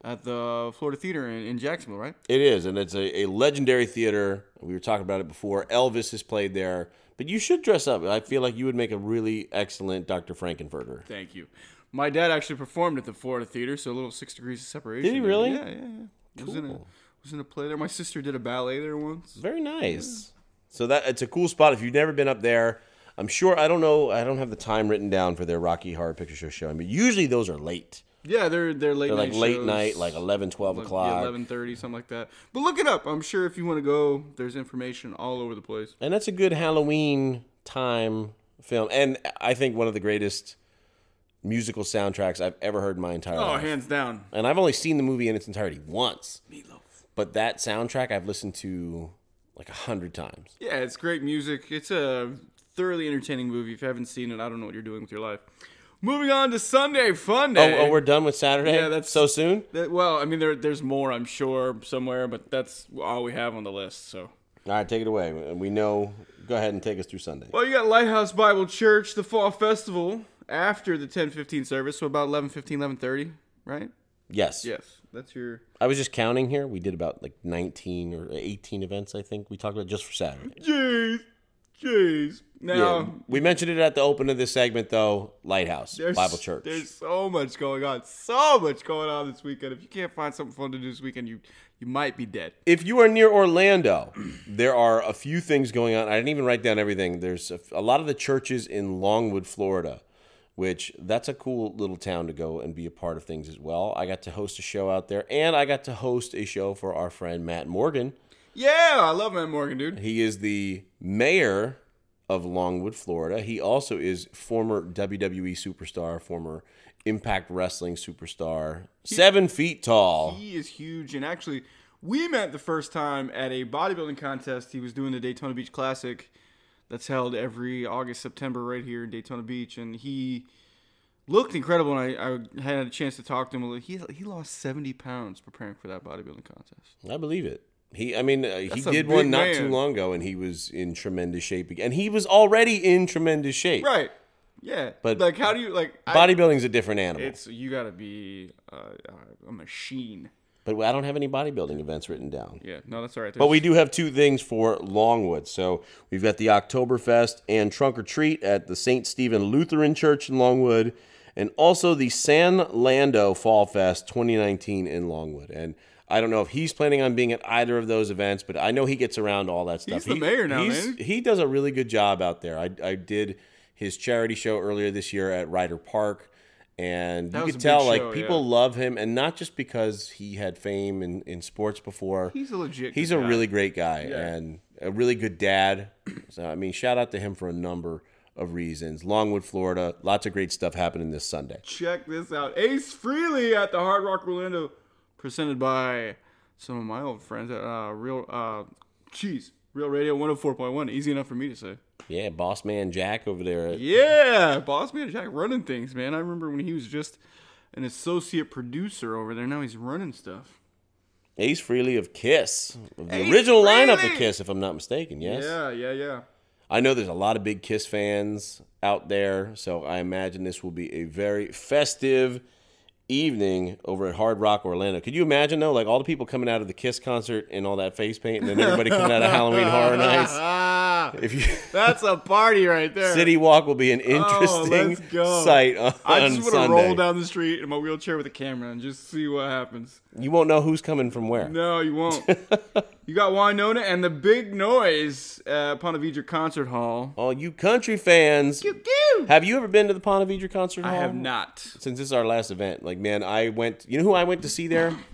at the Florida Theater in, in Jacksonville, right? It is, and it's a, a legendary theater. We were talking about it before. Elvis has played there, but you should dress up. I feel like you would make a really excellent Dr. Frank-N-Furter. Thank you. My dad actually performed at the Florida Theater, so a little six degrees of separation. Did he really? Yeah, yeah, yeah. Was in a was in a play there. My sister did a ballet there once. Very nice. So that it's a cool spot. If you've never been up there, I'm sure. I don't know. I don't have the time written down for their Rocky Horror Picture Show show. I mean, usually those are late. Yeah, they're they're late They're like night late shows. night, like 11, 12 Like, o'clock. Yeah, eleven thirty, something like that. But look it up. I'm sure if you want to go, there's information all over the place. And that's a good Halloween time film. And I think one of the greatest musical soundtracks I've ever heard in my entire life. Oh, life. hands down. And I've only seen the movie in its entirety once. Meatloaf. But that soundtrack I've listened to like a hundred times. Yeah, it's great music. It's a thoroughly entertaining movie. If you haven't seen it, I don't know what you're doing with your life. Moving on to Sunday Fun Oh, oh Day. oh, we're done with Saturday? Yeah, that's- so soon? That- well, I mean, there, there's more, I'm sure, somewhere, but that's all we have on the list. So, All right, take it away. We know. Go ahead and take us through Sunday. well, you got Lighthouse Bible Church, the fall festival after the 10:15 service, so about 11:15, 11:30, right? Yes. Yes, that's your. I was just counting here. We did about like 19 or 18 events, I think. We talked about just for Saturday. Jeez, jeez. Now. Yeah. We mentioned it at the open of this segment, though. Lighthouse Bible Church. There's so much going on. So much going on this weekend. If you can't find something fun to do this weekend, you you might be dead. If you are near Orlando, there are a few things going on. I didn't even write down everything. There's a, a lot of the churches in Longwood, Florida, which that's a cool little town to go and be a part of things as well. I got to host a show out there, and I got to host a show for our friend Matt Morgan. Yeah, I love Matt Morgan, dude. He is the mayor of Longwood, Florida. He also is former WWE superstar, former Impact Wrestling superstar, seven feet tall. He is huge, and actually, we met the first time at a bodybuilding contest. He was doing the Daytona Beach Classic, that's held every August, September, right here in Daytona Beach, and he looked incredible. And I, I had a chance to talk to him. He he lost seventy pounds preparing for that bodybuilding contest. I believe it. He, I mean, uh, he That's a did big one not man. too long ago, and he was in tremendous shape again. And he was already in tremendous shape. Right. Yeah. But like, how do you like? I- Bodybuilding's a different animal. It's you got to be uh, a machine. but I don't have any bodybuilding events written down. Yeah. No, that's all right. But we do have two things for Longwood. So we've got the Oktoberfest and Trunk or Treat at the St. Stephen Lutheran Church in Longwood, and also the San Lando Fall Fest 2019 in Longwood. And I don't know if he's planning on being at either of those events, but I know he gets around all that stuff. He's the He- mayor now, man. He does a really good job out there. I, I did his charity show earlier this year at Reiter Park. And That you could tell, like, people yeah. love him, and not just because he had fame in, in sports before. He's a legit. He's a guy. really great guy Yeah. and a really good dad. So I mean, shout out to him for a number of reasons. Longwood, Florida, lots of great stuff happening this Sunday. Check this out. Ace Frehley at the Hard Rock Orlando, presented by some of my old friends at uh, Real uh, Cheese, Real Radio 104.1. Easy enough for me to say. Yeah, boss man Jack over there. At, Yeah, Boss Man Jack running things, man. I remember when he was just an associate producer over there. Now he's running stuff. Ace Frehley of Kiss, the Ace original lineup of Kiss, if I'm not mistaken. Yes. Yeah, yeah, yeah. I know there's a lot of big Kiss fans out there, so I imagine this will be a very festive evening over at Hard Rock Orlando. Could you imagine though, like all the people coming out of the Kiss concert and all that face paint, and then everybody coming out of Halloween Horror Nights? If you that's a party right there. City Walk will be an oh, interesting Oh, sight on, I just want to roll down the street in my wheelchair with a camera and just see what happens. You won't know who's coming from where. No, you won't. you got Wynonna and the big noise at Ponte Vedra Concert Hall. All you country fans, have you ever been to the Ponte Vedra concert hall? I have not. since this is our last event, like man, I went. You know who I went to see there?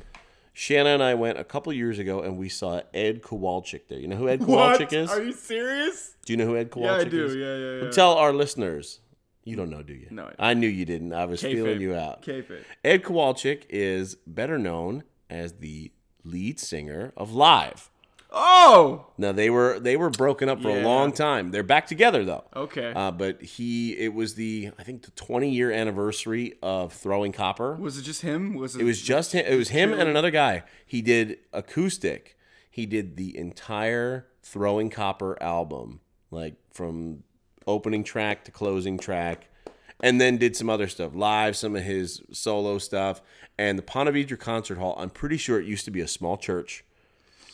Shanna and I went a couple years ago, and we saw Ed Kowalczyk there. You know who Ed Kowalczyk is? Are you serious? do you know who Ed Kowalczyk is? Yeah, I is? do. Yeah, yeah, yeah. Tell our listeners. You don't know, do you? No, I don't. I knew you didn't. I was feeling you out. Kayfabe. Ed Kowalczyk is better known as the lead singer of Live. Oh, Now they were they were broken up for a long time. They're back together though. okay. Uh, but he, it was the I think the 20 year anniversary of Throwing Copper. was it just him? Was it? It was just him. It was him and another guy. He did acoustic. He did the entire Throwing Copper album, like from opening track to closing track, and then did some other stuff live, some of his solo stuff. And the Ponte Vedra Concert Hall. I'm pretty sure it used to be a small church.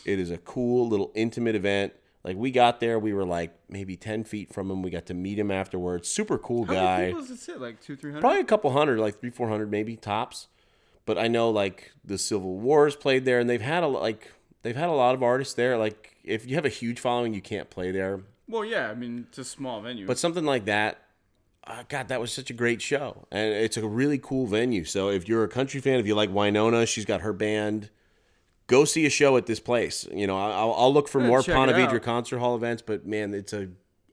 It is a cool little intimate event. Like we got there, we were like maybe ten feet from him. We got to meet him afterwards. Super cool How guy. many people does it sit? Like two, three hundred? Probably a couple hundred, like three, four hundred, maybe tops. But I know like the Civil Wars played there, and they've had a like they've had a lot of artists there. Like if you have a huge following, you can't play there. Well, yeah. I mean, it's a small venue. But something like that, uh, God, that was such a great show, and it's a really cool venue. So if you're a country fan, if you like Wynonna, she's got her band. Go see a show at this place. You know, I'll, I'll look for more check Ponte it out. Vedra concert hall events. But man, it's a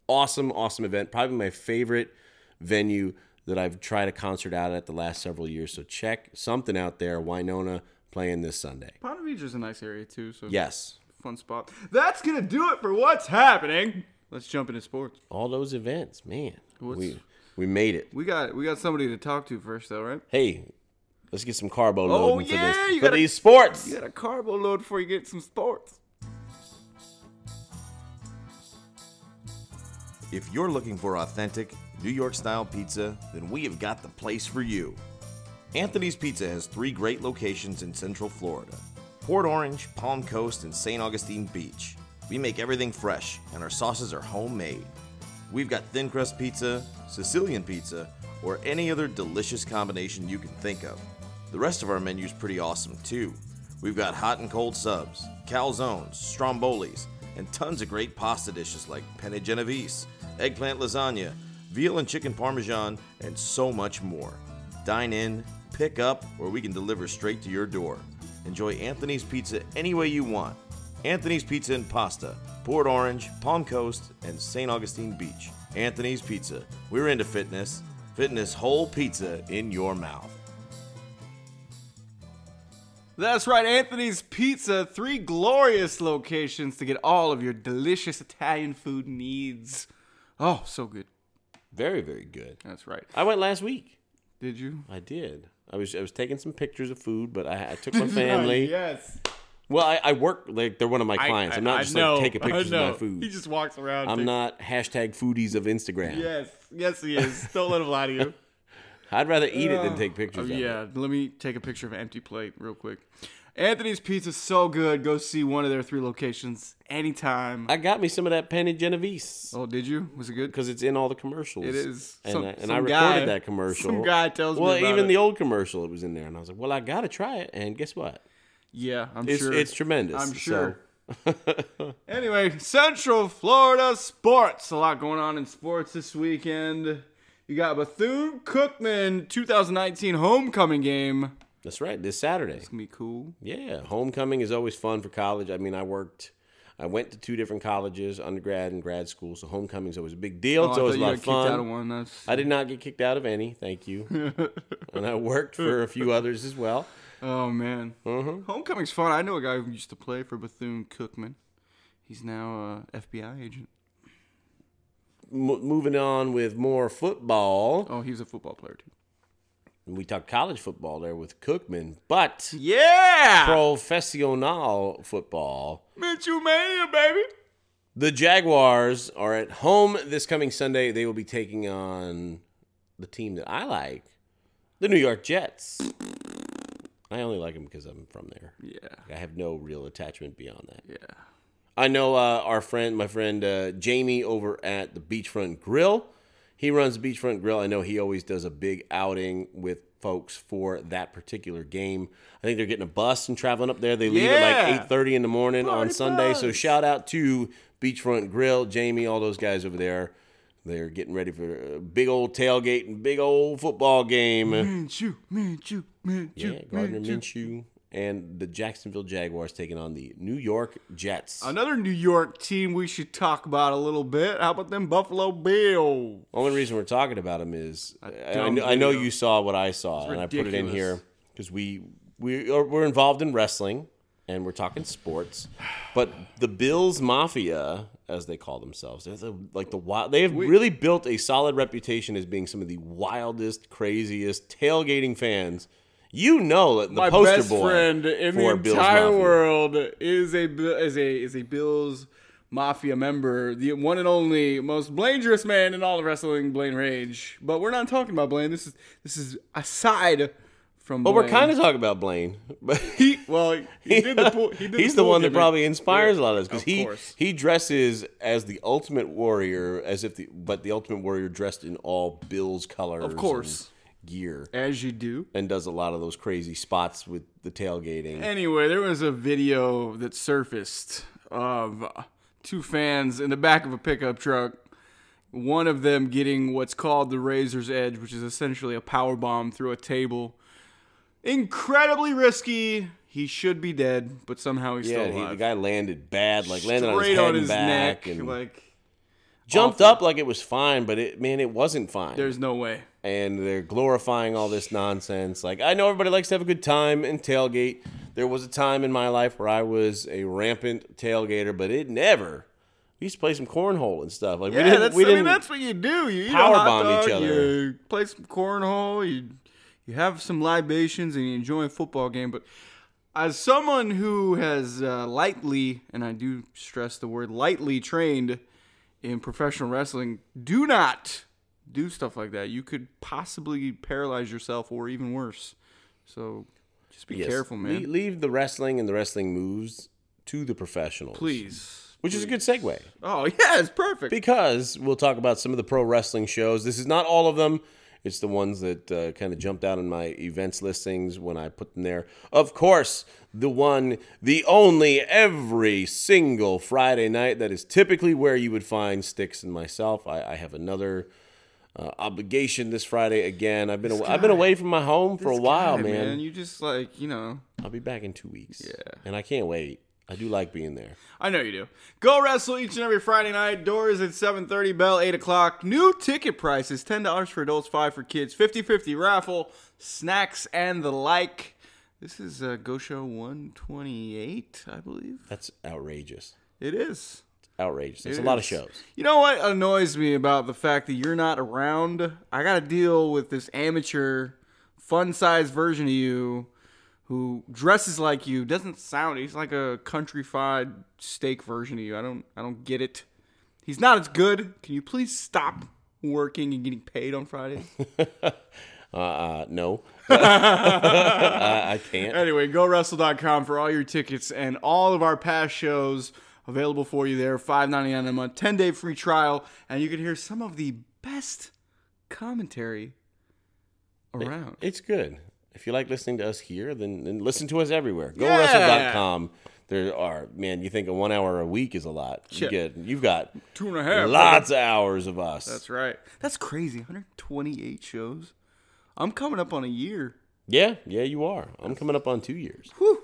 awesome, awesome event. Probably my favorite venue that I've tried a concert out at the last several years. So check something out there. Wynonna playing this Sunday. Ponte Vedra's a nice area too. So Yes, fun spot. That's gonna do it for what's happening. Let's jump into sports. all those events, man. What's- We we made it. We got we got somebody to talk to first, though, right? Hey, let's get some carbo Oh, loading for yeah, this you for gotta- these sports. You got a carbo load before you get some sports. If you're looking for authentic, New York style pizza, then we have got the place for you. Anthony's Pizza has three great locations in Central Florida Port Orange, Palm Coast, and St. Augustine Beach. We make everything fresh, and our sauces are homemade. We've got thin crust pizza, Sicilian pizza, or any other delicious combination you can think of. The rest of our menu's pretty awesome too. We've got hot and cold subs, calzones, strombolis, and tons of great pasta dishes like penne genovese, eggplant lasagna, veal and chicken parmesan, and so much more. Dine in, pick up, or we can deliver straight to your door. Enjoy Anthony's Pizza any way you want. Anthony's Pizza and Pasta, Port Orange, Palm Coast, and St. Augustine Beach. Anthony's Pizza. We're into fitness. Fitness whole pizza in your mouth. That's right, Anthony's Pizza. Three glorious locations to get all of your delicious Italian food needs. Oh, so good. Very very good. That's right. I went last week. Did you? I did. I was I was taking some pictures of food, but I, I took my family. yes. Well, I, I work like they're one of my clients. I, am not just know, like taking pictures of my food. He just walks around. I'm not hashtag foodies of Instagram. Yes, yes, he is. Don't let him lie to you. I'd rather eat it than take pictures. Oh, of yeah, let me take a picture of an empty plate real quick. Anthony's Pizza's so good. Go see one of their three locations anytime. I got me some of that penne genovese oh, did you? Was it good? because it's in all the commercials. It is. and Some- I, and some I recorded guy- that commercial. some guy tells me well, about even it. the old commercial, it was in there, and I was like, "Well, I gotta try it." And guess what? Yeah, I'm It's sure. it's tremendous. I'm So- sure. Anyway, Central Florida sports. A lot going on in sports this weekend. You got Bethune Cookman 2019 homecoming game. that's right. This Saturday. It's gonna be cool. Yeah, homecoming is always fun for college. I mean, I worked, I went to two different colleges, undergrad and grad school, so homecoming's always a big deal. Oh, it's I always a lot of kicked out of fun. I did not get kicked out of any, thank you. and I worked for a few others as well. oh man. Mm-hmm. Homecoming's fun. I know a guy who used to play for Bethune Cookman. He's now a FBI agent. M- moving on with more football. Oh, he was a football player too. And we talked college football there with Cookman, but Yeah. professional football. Minshew Mania, baby. The Jaguars are at home this coming Sunday. They will be taking on the team that I like, the New York Jets. I only like them because I'm from there. Yeah. I have no real attachment beyond that. Yeah. I know uh, our friend, my friend uh, Jamie over at the Beachfront Grill. He runs the Beachfront Grill. I know he always does a big outing with folks for that particular game. I think they're getting a bus and traveling up there. They leave at like eight thirty in the morning on Party Sunday. So shout out to Beachfront Grill, Jamie, all those guys over there. They're getting ready for a big old tailgate and big old football game. Minshew, Minshew, Minshew, Yeah, Gardner Minshew. Minshew and the Jacksonville Jaguars taking on the New York Jets. Another New York team we should talk about a little bit. How about them Buffalo Bills? Only reason we're talking about them is I, know, I know you saw what I saw, and I put it in here because we we are we're involved in wrestling and we're talking sports, but the Bills Mafia, as they call themselves, they're the, like the wild. They have really built a solid reputation as being some of the wildest, craziest tailgating fans. You know that the My poster best boy friend in the entire world is a is a is a Bills Mafia member, the one and only most dangerous man in all of wrestling, Blaine Rage. But we're not talking about Blaine. This is this is aside from. But we're kind of talking about Blaine, but he well he did the pool, he did he's the pool one that probably inspires Yeah, a lot of us because he course. he dresses as the Ultimate Warrior, as if the but the Ultimate Warrior dressed in all Bill's colors, Of course. Gear, as you do. and does a lot of those crazy spots with the tailgating. Anyway, there was a video that surfaced of two fans in the back of a pickup truck. One of them getting what's called the razor's edge, which is essentially a power bomb through a table. Incredibly risky. He should be dead, but somehow he's yeah, still he, alive. the guy landed bad, like landed on his Straight head on and his back, neck, and like jumped awful. up like it was fine, but it man, it wasn't fine. there's no way. And they're glorifying all this nonsense. Like I know everybody likes to have a good time and tailgate. There was a time in my life where I was a rampant tailgater, but it never. We used to play some cornhole and stuff. Like we Yeah, didn't. that's, we I mean, didn't. that's what you do. You power bomb each other. You play some cornhole. You you have some libations and you enjoy a football game. But as someone who has uh, lightly, and I do stress the word lightly, trained in professional wrestling, do not do stuff like that. You could possibly paralyze yourself, or even worse. So just be Yes. careful, man. Le- Leave the wrestling and the wrestling moves to the professionals, Please. Which is a good segue. Oh yeah, it's perfect. because we'll talk about some of the pro wrestling shows. This is not all of them. It's the ones that uh, kind of jumped out in my events listings when I put them there. Of course, the one, the only, every single Friday night that is typically where you would find STIX and myself. I, I have another uh, obligation this Friday again. I've been aw- I've been away from my home for a while, guy, man. You just like you know. I'll be back in two weeks. Yeah. and I can't wait. I do like being there. I know you do. Go wrestle each and every Friday night. Doors at 7.30, bell 8 o'clock. New ticket prices, $10 for adults, 5 for kids. 50-50 raffle, snacks, and the like. This is uh, Go Show 128, I believe. That's outrageous. It is. Outrageous. There's It a lot of shows. You know what annoys me about the fact that you're not around? I got to deal with this amateur, fun-sized version of you who dresses like you, doesn't sound. He's like a countrified steak version of you. I don't. I don't get it. He's not as good. Can you please stop working and getting paid on Fridays? Uh, uh no. I, I can't. Anyway, go GoWrestle.com for all your tickets and all of our past shows available for you there. Five ninety nine a month, ten day free trial, and you can hear some of the best commentary around. It's good. If you like listening to us here, then, then listen to us everywhere. Yeah. GoWrestle.com. There are man. You think a one hour a week is a lot? You Shit. get. You've got Two and a half. lots of hours of us. That's right. That's crazy. 128 shows. I'm coming up on a year. Yeah, yeah, you are. I'm coming up on two years. Whew.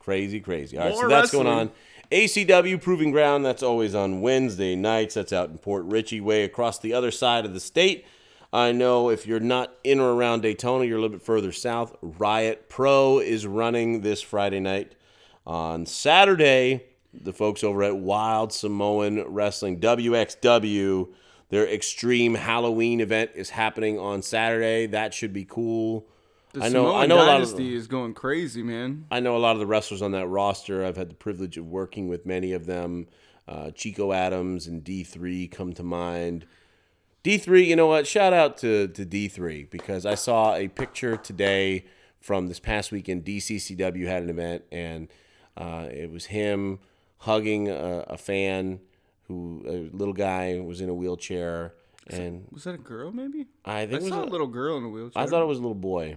Crazy, crazy. All right, More so that's going on. ACW Proving Ground, that's always on Wednesday nights. That's out in Port Richey, way across the other side of the state. I know if you're not in or around Daytona, you're a little bit further south. Riot Pro is running this Friday night. On Saturday, the folks over at Wild Samoan Wrestling, WXW, Their extreme Halloween event is happening on Saturday. That should be cool. The I know. Samoan I know a lot of. Dynasty is going crazy, man. I know a lot of the wrestlers on that roster. I've had the privilege of working with many of them. Uh, Chico Adams and D3 come to mind. D3, you know what? Shout out to, to D3 because I saw a picture today from this past weekend. DCCW had an event, and uh, it was him hugging a, a fan who, a little guy, was in a wheelchair. And Was that a girl? Maybe I I think it was saw a a- little girl in a wheelchair. I thought it was a little boy.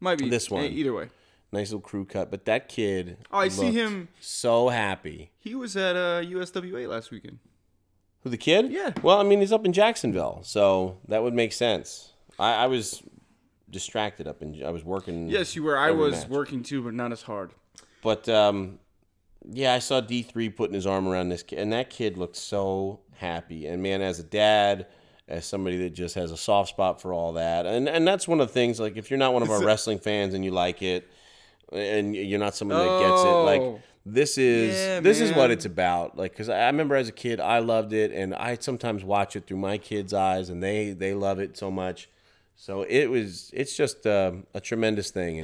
Might be this one. Either way, Nice little crew cut. But that kid. Oh, I see him- So happy. he was at uh, USWA last weekend. Who the kid? Yeah. Well, I mean, he's up in Jacksonville, so that would make sense. I, I was distracted up in. I was working. Yes, you were. I was match. working too, but not as hard. But um, yeah, I saw D three putting his arm around this kid, and that kid looked so happy. And man, as a dad, as somebody that just has a soft spot for all that, and and that's one of the things. Like, if you're not one of our wrestling fans and you like it, and you're not someone that gets it, like Oh. this is Yeah, this is what it's about. Like, because I remember as a kid, I loved it, and I sometimes watch it through my kids' eyes, and they they love it so much. So it was, it's just um, a tremendous thing,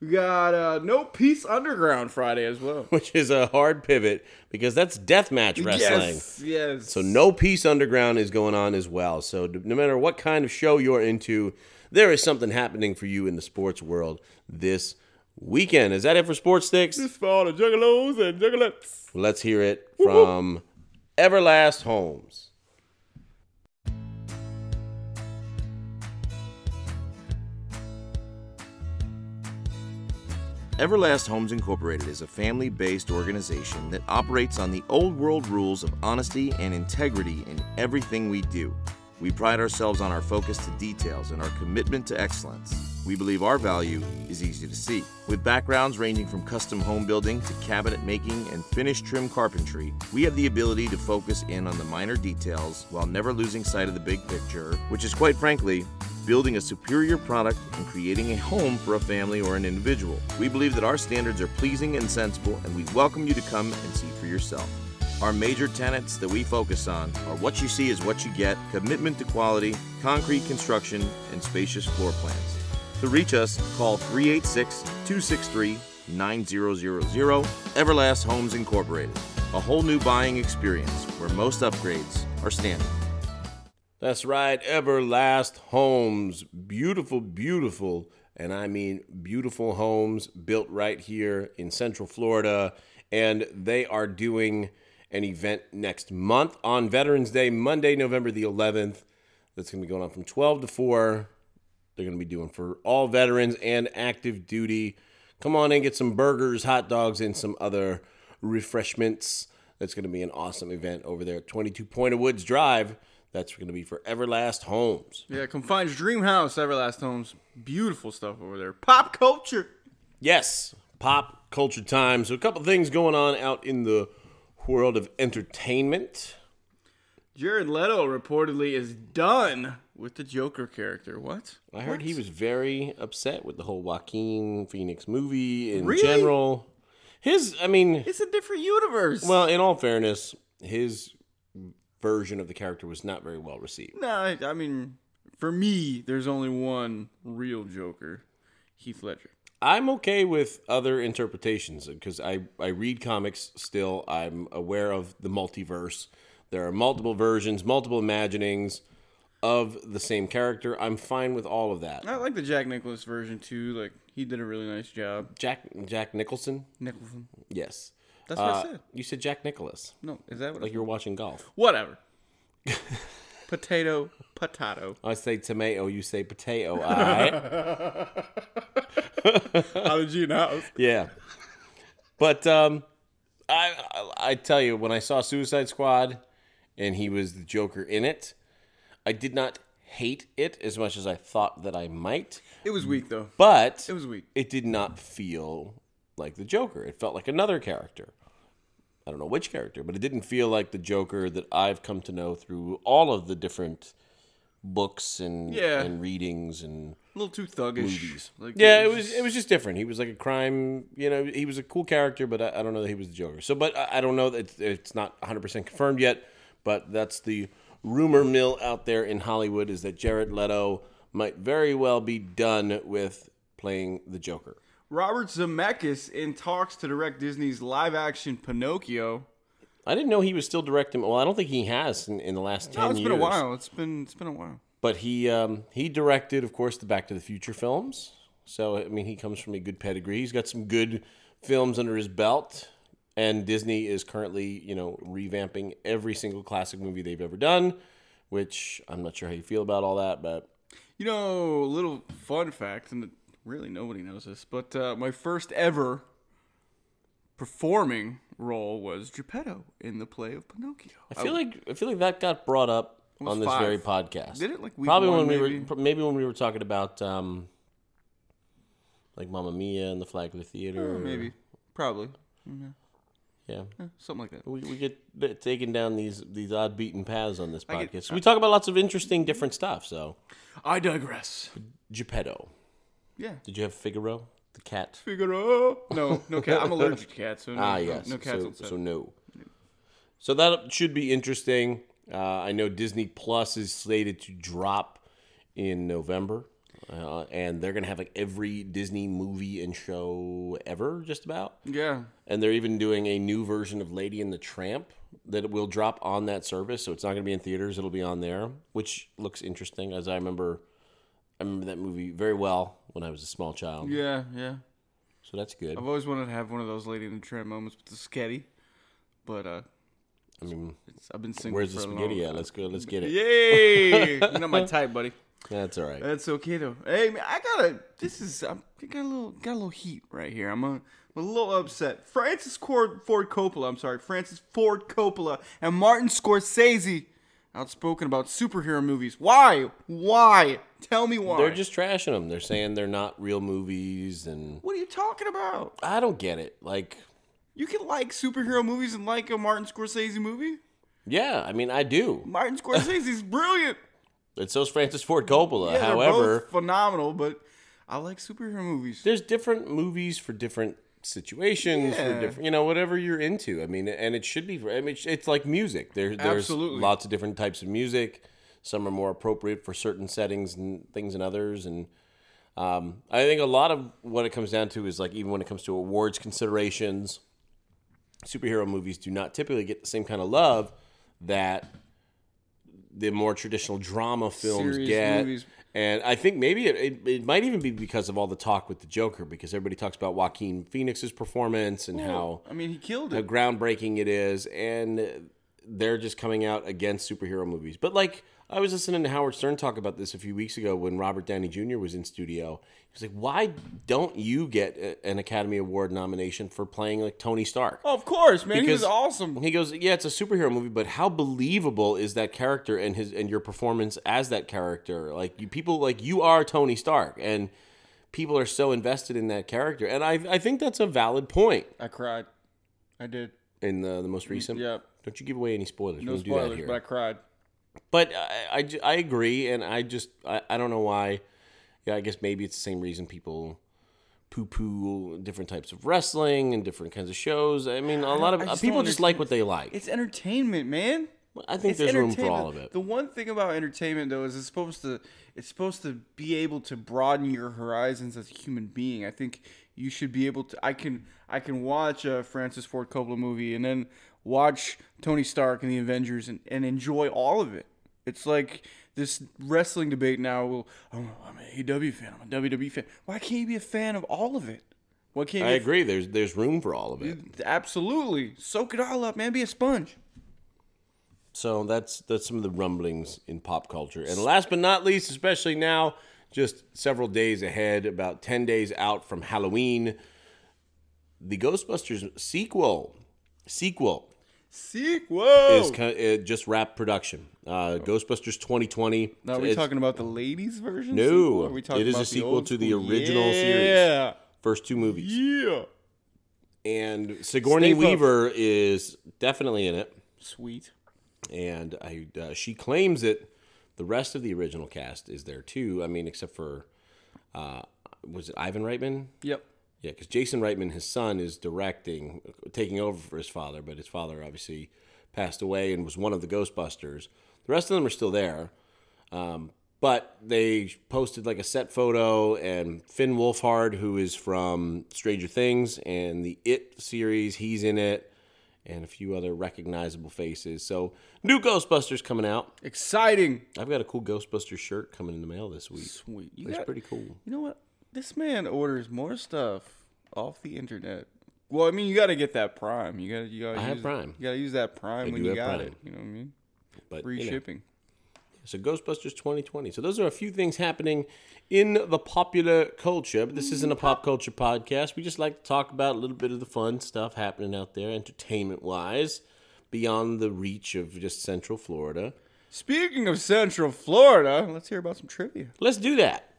and, and so Yeah. shout out to him for doing a good job there, and That's what wrestling's and all making about, that man. kid's day, Absolutely. We got uh, No Peace Underground Friday as well. which is a hard pivot because that's deathmatch wrestling. Yes, yes. So no peace underground is going on as well. So no matter what kind of show you're into, there is something happening for you in the sports world this weekend. Is that it for Sports STIX? This for all the juggalos and juggalettes. Let's hear it from Everlast Homes. Everlast Homes Incorporated is a family based organization that operates on the old world rules of honesty and integrity in everything we do. We pride ourselves on our focus to details and our commitment to excellence. We believe our value is easy to see. With backgrounds ranging from custom home building to cabinet making and finished trim carpentry, we have the ability to focus in on the minor details while never losing sight of the big picture, which is quite frankly building a superior product and creating a home for a family or an individual. We believe that our standards are pleasing and sensible, and we welcome you to come and see for yourself. Our major tenets that we focus on are what you see is what you get, commitment to quality, concrete construction, and spacious floor plans. To reach us, call 386 263 9000 Everlast Homes Incorporated. A whole new buying experience where most upgrades are standard. That's right, Everlast Homes. Beautiful, beautiful, and I mean beautiful homes built right here in Central Florida. And they are doing an event next month on Veterans Day, Monday, November the 11th. That's going to be going on from 12 to 4. They're going to be doing for all veterans and active duty. Come on in, get some burgers, hot dogs, and some other refreshments. That's going to be an awesome event over there at 22 Point of Woods Drive. That's going to be for Everlast Homes. Yeah, come find your dream house, Everlast Homes. Beautiful stuff over there. Pop culture. Yes, pop culture time. So, a couple things going on out in the world of entertainment. Jared Leto reportedly is done with the Joker character. What? I heard he was very upset with the whole Joaquin Phoenix movie in Really? general. His, I mean, It's a different universe. well, in all fairness, his version of the character was not very well received. no, I, I mean, for me, there's only one real Joker, Heath Ledger. I'm okay with other interpretations because I, I read comics still. I'm aware of the multiverse. There are multiple versions, multiple imaginings of the same character. I'm fine with all of that. I like the Jack Nicholas version too. Like he did a really nice job. Jack Jack Nicholson? Nicholson. Yes. That's what I Uh, said. You said Jack Nicholas, No, is that what? like you were watching golf. Whatever. Potato, potato. I say tomato, you say potato. All right. How did you know? Yeah. But um, I, I I tell you, when I saw Suicide Squad, and he was the Joker in it, I did not hate it as much as I thought that I might. It was weak though. But It was weak. It did not feel like the Joker. It felt like another character. I don't know which character, but it didn't feel like the Joker that I've come to know through all of the different books and Yeah. and readings and A little too thuggish. Movies. Like, yeah, it was it was just different. He was like a crime, you know. He was a cool character, but I, I don't know that he was the Joker. So, but I, I don't know that it's, it's not 100 percent confirmed yet. But that's the rumor mill out there in Hollywood is that Jared Leto might very well be done with playing the Joker. Robert Zemeckis in talks to direct Disney's live-action Pinocchio. I didn't know he was still directing. Well, I don't think he has in, in the last ten No, it's years. been a while. It's been it's been a while. But he um, he directed, of course, the Back to the Future films. So I mean, he comes from a good pedigree. He's got some good films under his belt. And Disney is currently, you know, revamping every single classic movie they've ever done. Which I'm not sure how you feel about all that, but You know, a little fun fact, and really nobody knows this, but uh, my first ever performing role was Geppetto in the play of Pinocchio. I feel like I feel like that got brought up on this five. very podcast. Did it? Like probably one, when we were maybe when we were talking about um, like Mamma Mia and the Flagler Theater. Oh, maybe, probably, yeah. something like that. We, we get taken down these these odd beaten paths on this podcast. get- we talk about lots of interesting, different stuff. So I digress. Geppetto. Yeah. Did you have Figaro, the cat? Figaro. No, no cat. I'm allergic to cats, so no, Ah, no- yes. no, cats so, so no. So that should be interesting. Uh, I know Disney Plus is slated to drop in November, uh, and they're gonna have like every Disney movie and show ever, just about. yeah. And they're even doing a new version of Lady and the Tramp that will drop on that service. So it's not going to be in theaters; it'll be on there, which looks interesting. As I remember, I remember that movie very well when I was a small child. Yeah, yeah. So that's good. I've always wanted to have one of those Lady in the Tramp moments with the sketty, but uh, I mean, it's, I've been single where's the spaghetti at? Let's go. Let's get it. Yay! You're not my type, buddy. That's all right. That's okay though. Hey man, I gotta. This is I'm I got a little got a little heat right here. I'm a, I'm a little upset. Francis Ford, Ford Coppola. I'm sorry, Francis Ford Coppola and Martin Scorsese outspoken about superhero movies. Why? Why? Tell me why. They're just trashing them. They're saying they're not real movies, and What are you talking about? I don't get it. Like, You can like superhero movies and like a Martin Scorsese movie. yeah, I mean, I do. Martin Scorsese's brilliant. It's so's Francis Ford Coppola. Yeah, However, phenomenal, but I like superhero movies. there's different movies for different situations for different you know whatever you're into i mean and it should be for i mean it's- it's like music there, there's Absolutely. lots of different types of music some are more appropriate for certain settings and things and others and um, i think a lot of what it comes down to is like even when it comes to awards considerations superhero movies do not typically get the same kind of love that the more traditional drama films Serious get. movies. And I think maybe it, it, it might even be because of all the talk with the Joker, because everybody talks about Joaquin Phoenix's performance and how, I mean, he killed it, how groundbreaking it is, and they're just coming out against superhero movies. But like I was listening to Howard Stern talk about this a few weeks ago when Robert Downey Jr. was in studio. He was like, "Why don't you get a- an Academy Award nomination for playing like Tony Stark?" Oh, of course, man. he was awesome. He goes, "Yeah, it's a superhero movie, but how believable is that character and his and your performance as that character? Like you people like you are Tony Stark and people are so invested in that character. And I I think that's a valid point I cried. I did. in the the most recent. yeah. Don't you give away any spoilers. No we don't do that spoilers, but I cried. But I, I, I agree, and I just I, I don't know why. Yeah, I guess maybe it's the same reason people poo poo different types of wrestling and different kinds of shows. I mean, a lot of uh, just people just like what they like. It's entertainment, man. I think It's there's room for all of it. The one thing about entertainment, though, is it's supposed to it's supposed to be able to broaden your horizons as a human being. I think you should be able to. I can I can watch a Francis Ford Coppola movie and then watch Tony Stark and the Avengers and, and enjoy all of it. It's like this wrestling debate now. Well, oh, I'm, I'm an AEW fan. I'm a WWE fan. Why can't you be a fan of all of it? Why can't I agree. There's there's room for all of it. Absolutely, soak it all up, man. Be a sponge. So that's that's some of the rumblings in pop culture. And last but not least, especially now, just several days ahead, about ten days out from Halloween, the Ghostbusters sequel sequel Sequel. is kind it just wrapped production. Uh, Ghostbusters 2020. Now, are we It's- talking about the ladies version? No, are we talking it is a the sequel old to the original series. Yeah, first two movies. yeah. And Sigourney Stay. Weaver is definitely in it. Sweet. and I uh, she claims that The rest of the original cast is there too. I mean, except for uh, was it Ivan Reitman? Yep. Yeah, because Jason Reitman, his son, is directing, taking over for his father, but his father obviously passed away and was one of the Ghostbusters. The rest of them are still there, um, but they posted like a set photo, and Finn Wolfhard, who is from Stranger Things and the It series, he's in it, and a few other recognizable faces. So, new Ghostbusters coming out. Exciting. I've got a cool Ghostbusters shirt coming in the mail this week. Sweet. You That's got- pretty cool. You know what? This man orders more stuff off the internet. Well, I mean, you got to get that Prime. You got to. You got. I have Prime. You got to use that Prime I when you got Prime. it. You know what I mean? But Free you know. shipping. So Ghostbusters 2020. So those are a few things happening in the popular culture. But this isn't a pop culture podcast. We just like to talk about a little bit of the fun stuff happening out there, entertainment wise, beyond the reach of just Central Florida. Speaking of Central Florida, let's hear about some trivia. Let's do that.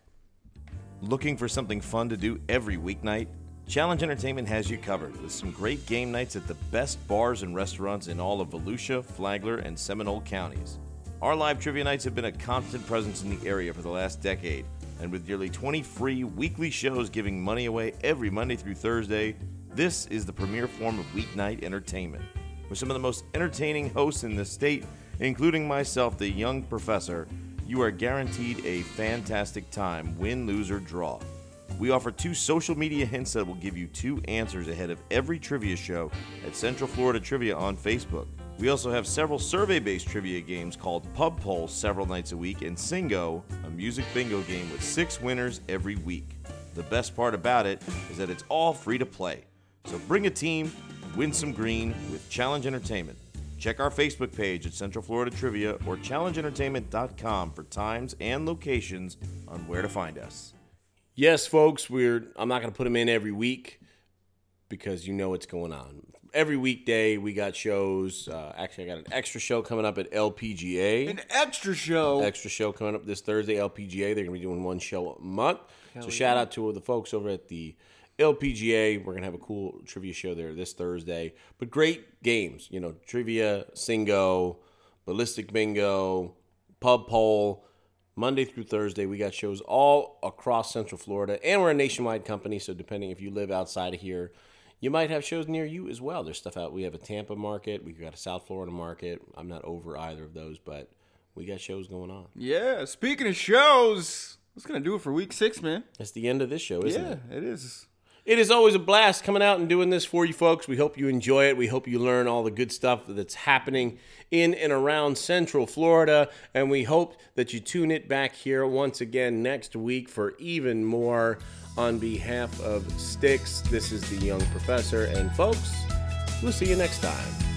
Looking for something fun to do every weeknight? Challenge Entertainment has you covered with some great game nights at the best bars and restaurants in all of Volusia, Flagler, and Seminole counties. Our live trivia nights have been a constant presence in the area for the last decade, and with nearly 20 free weekly shows giving money away every Monday through Thursday, this is the premier form of weeknight entertainment. With some of the most entertaining hosts in the state, including myself, the young professor, you are guaranteed a fantastic time, win, lose, or draw. We offer two social media hints that will give you two answers ahead of every trivia show at Central Florida Trivia on Facebook. We also have several survey based trivia games called Pub Poll several nights a week and Singo, a music bingo game with six winners every week. The best part about it is that it's all free to play. So bring a team, win some green with Challenge Entertainment. Check our Facebook page at Central Florida Trivia or challengeentertainment.com for times and locations on where to find us. Yes, folks, we're I'm not going to put them in every week because you know what's going on. Every weekday we got shows. Uh, actually, I got an extra show coming up at LPGA. An extra show. extra show coming up this Thursday, LPGA. They're going to be doing one show a month. so shout out to the folks over at the LPGA. We're going to have a cool trivia show there this Thursday. But great games, you know, trivia, singo, ballistic bingo, pub poll. Monday through Thursday, we got shows all across Central Florida, and we're a nationwide company. So depending if you live outside of here, you might have shows near you as well. There's stuff out. We have a Tampa market. We've got a South Florida market. I'm not over either of those, but we got shows going on. Yeah. Speaking of shows, that's gonna do it for week six, man. That's the end of this show, isn't yeah, it? Yeah, it is. It is always a blast coming out and doing this for you folks. We hope you enjoy it. We hope you learn all the good stuff that's happening in and around Central Florida. And we hope that you tune it back here once again next week for even more. On behalf of STIX, this is the Young Professor. And folks, we'll see you next time.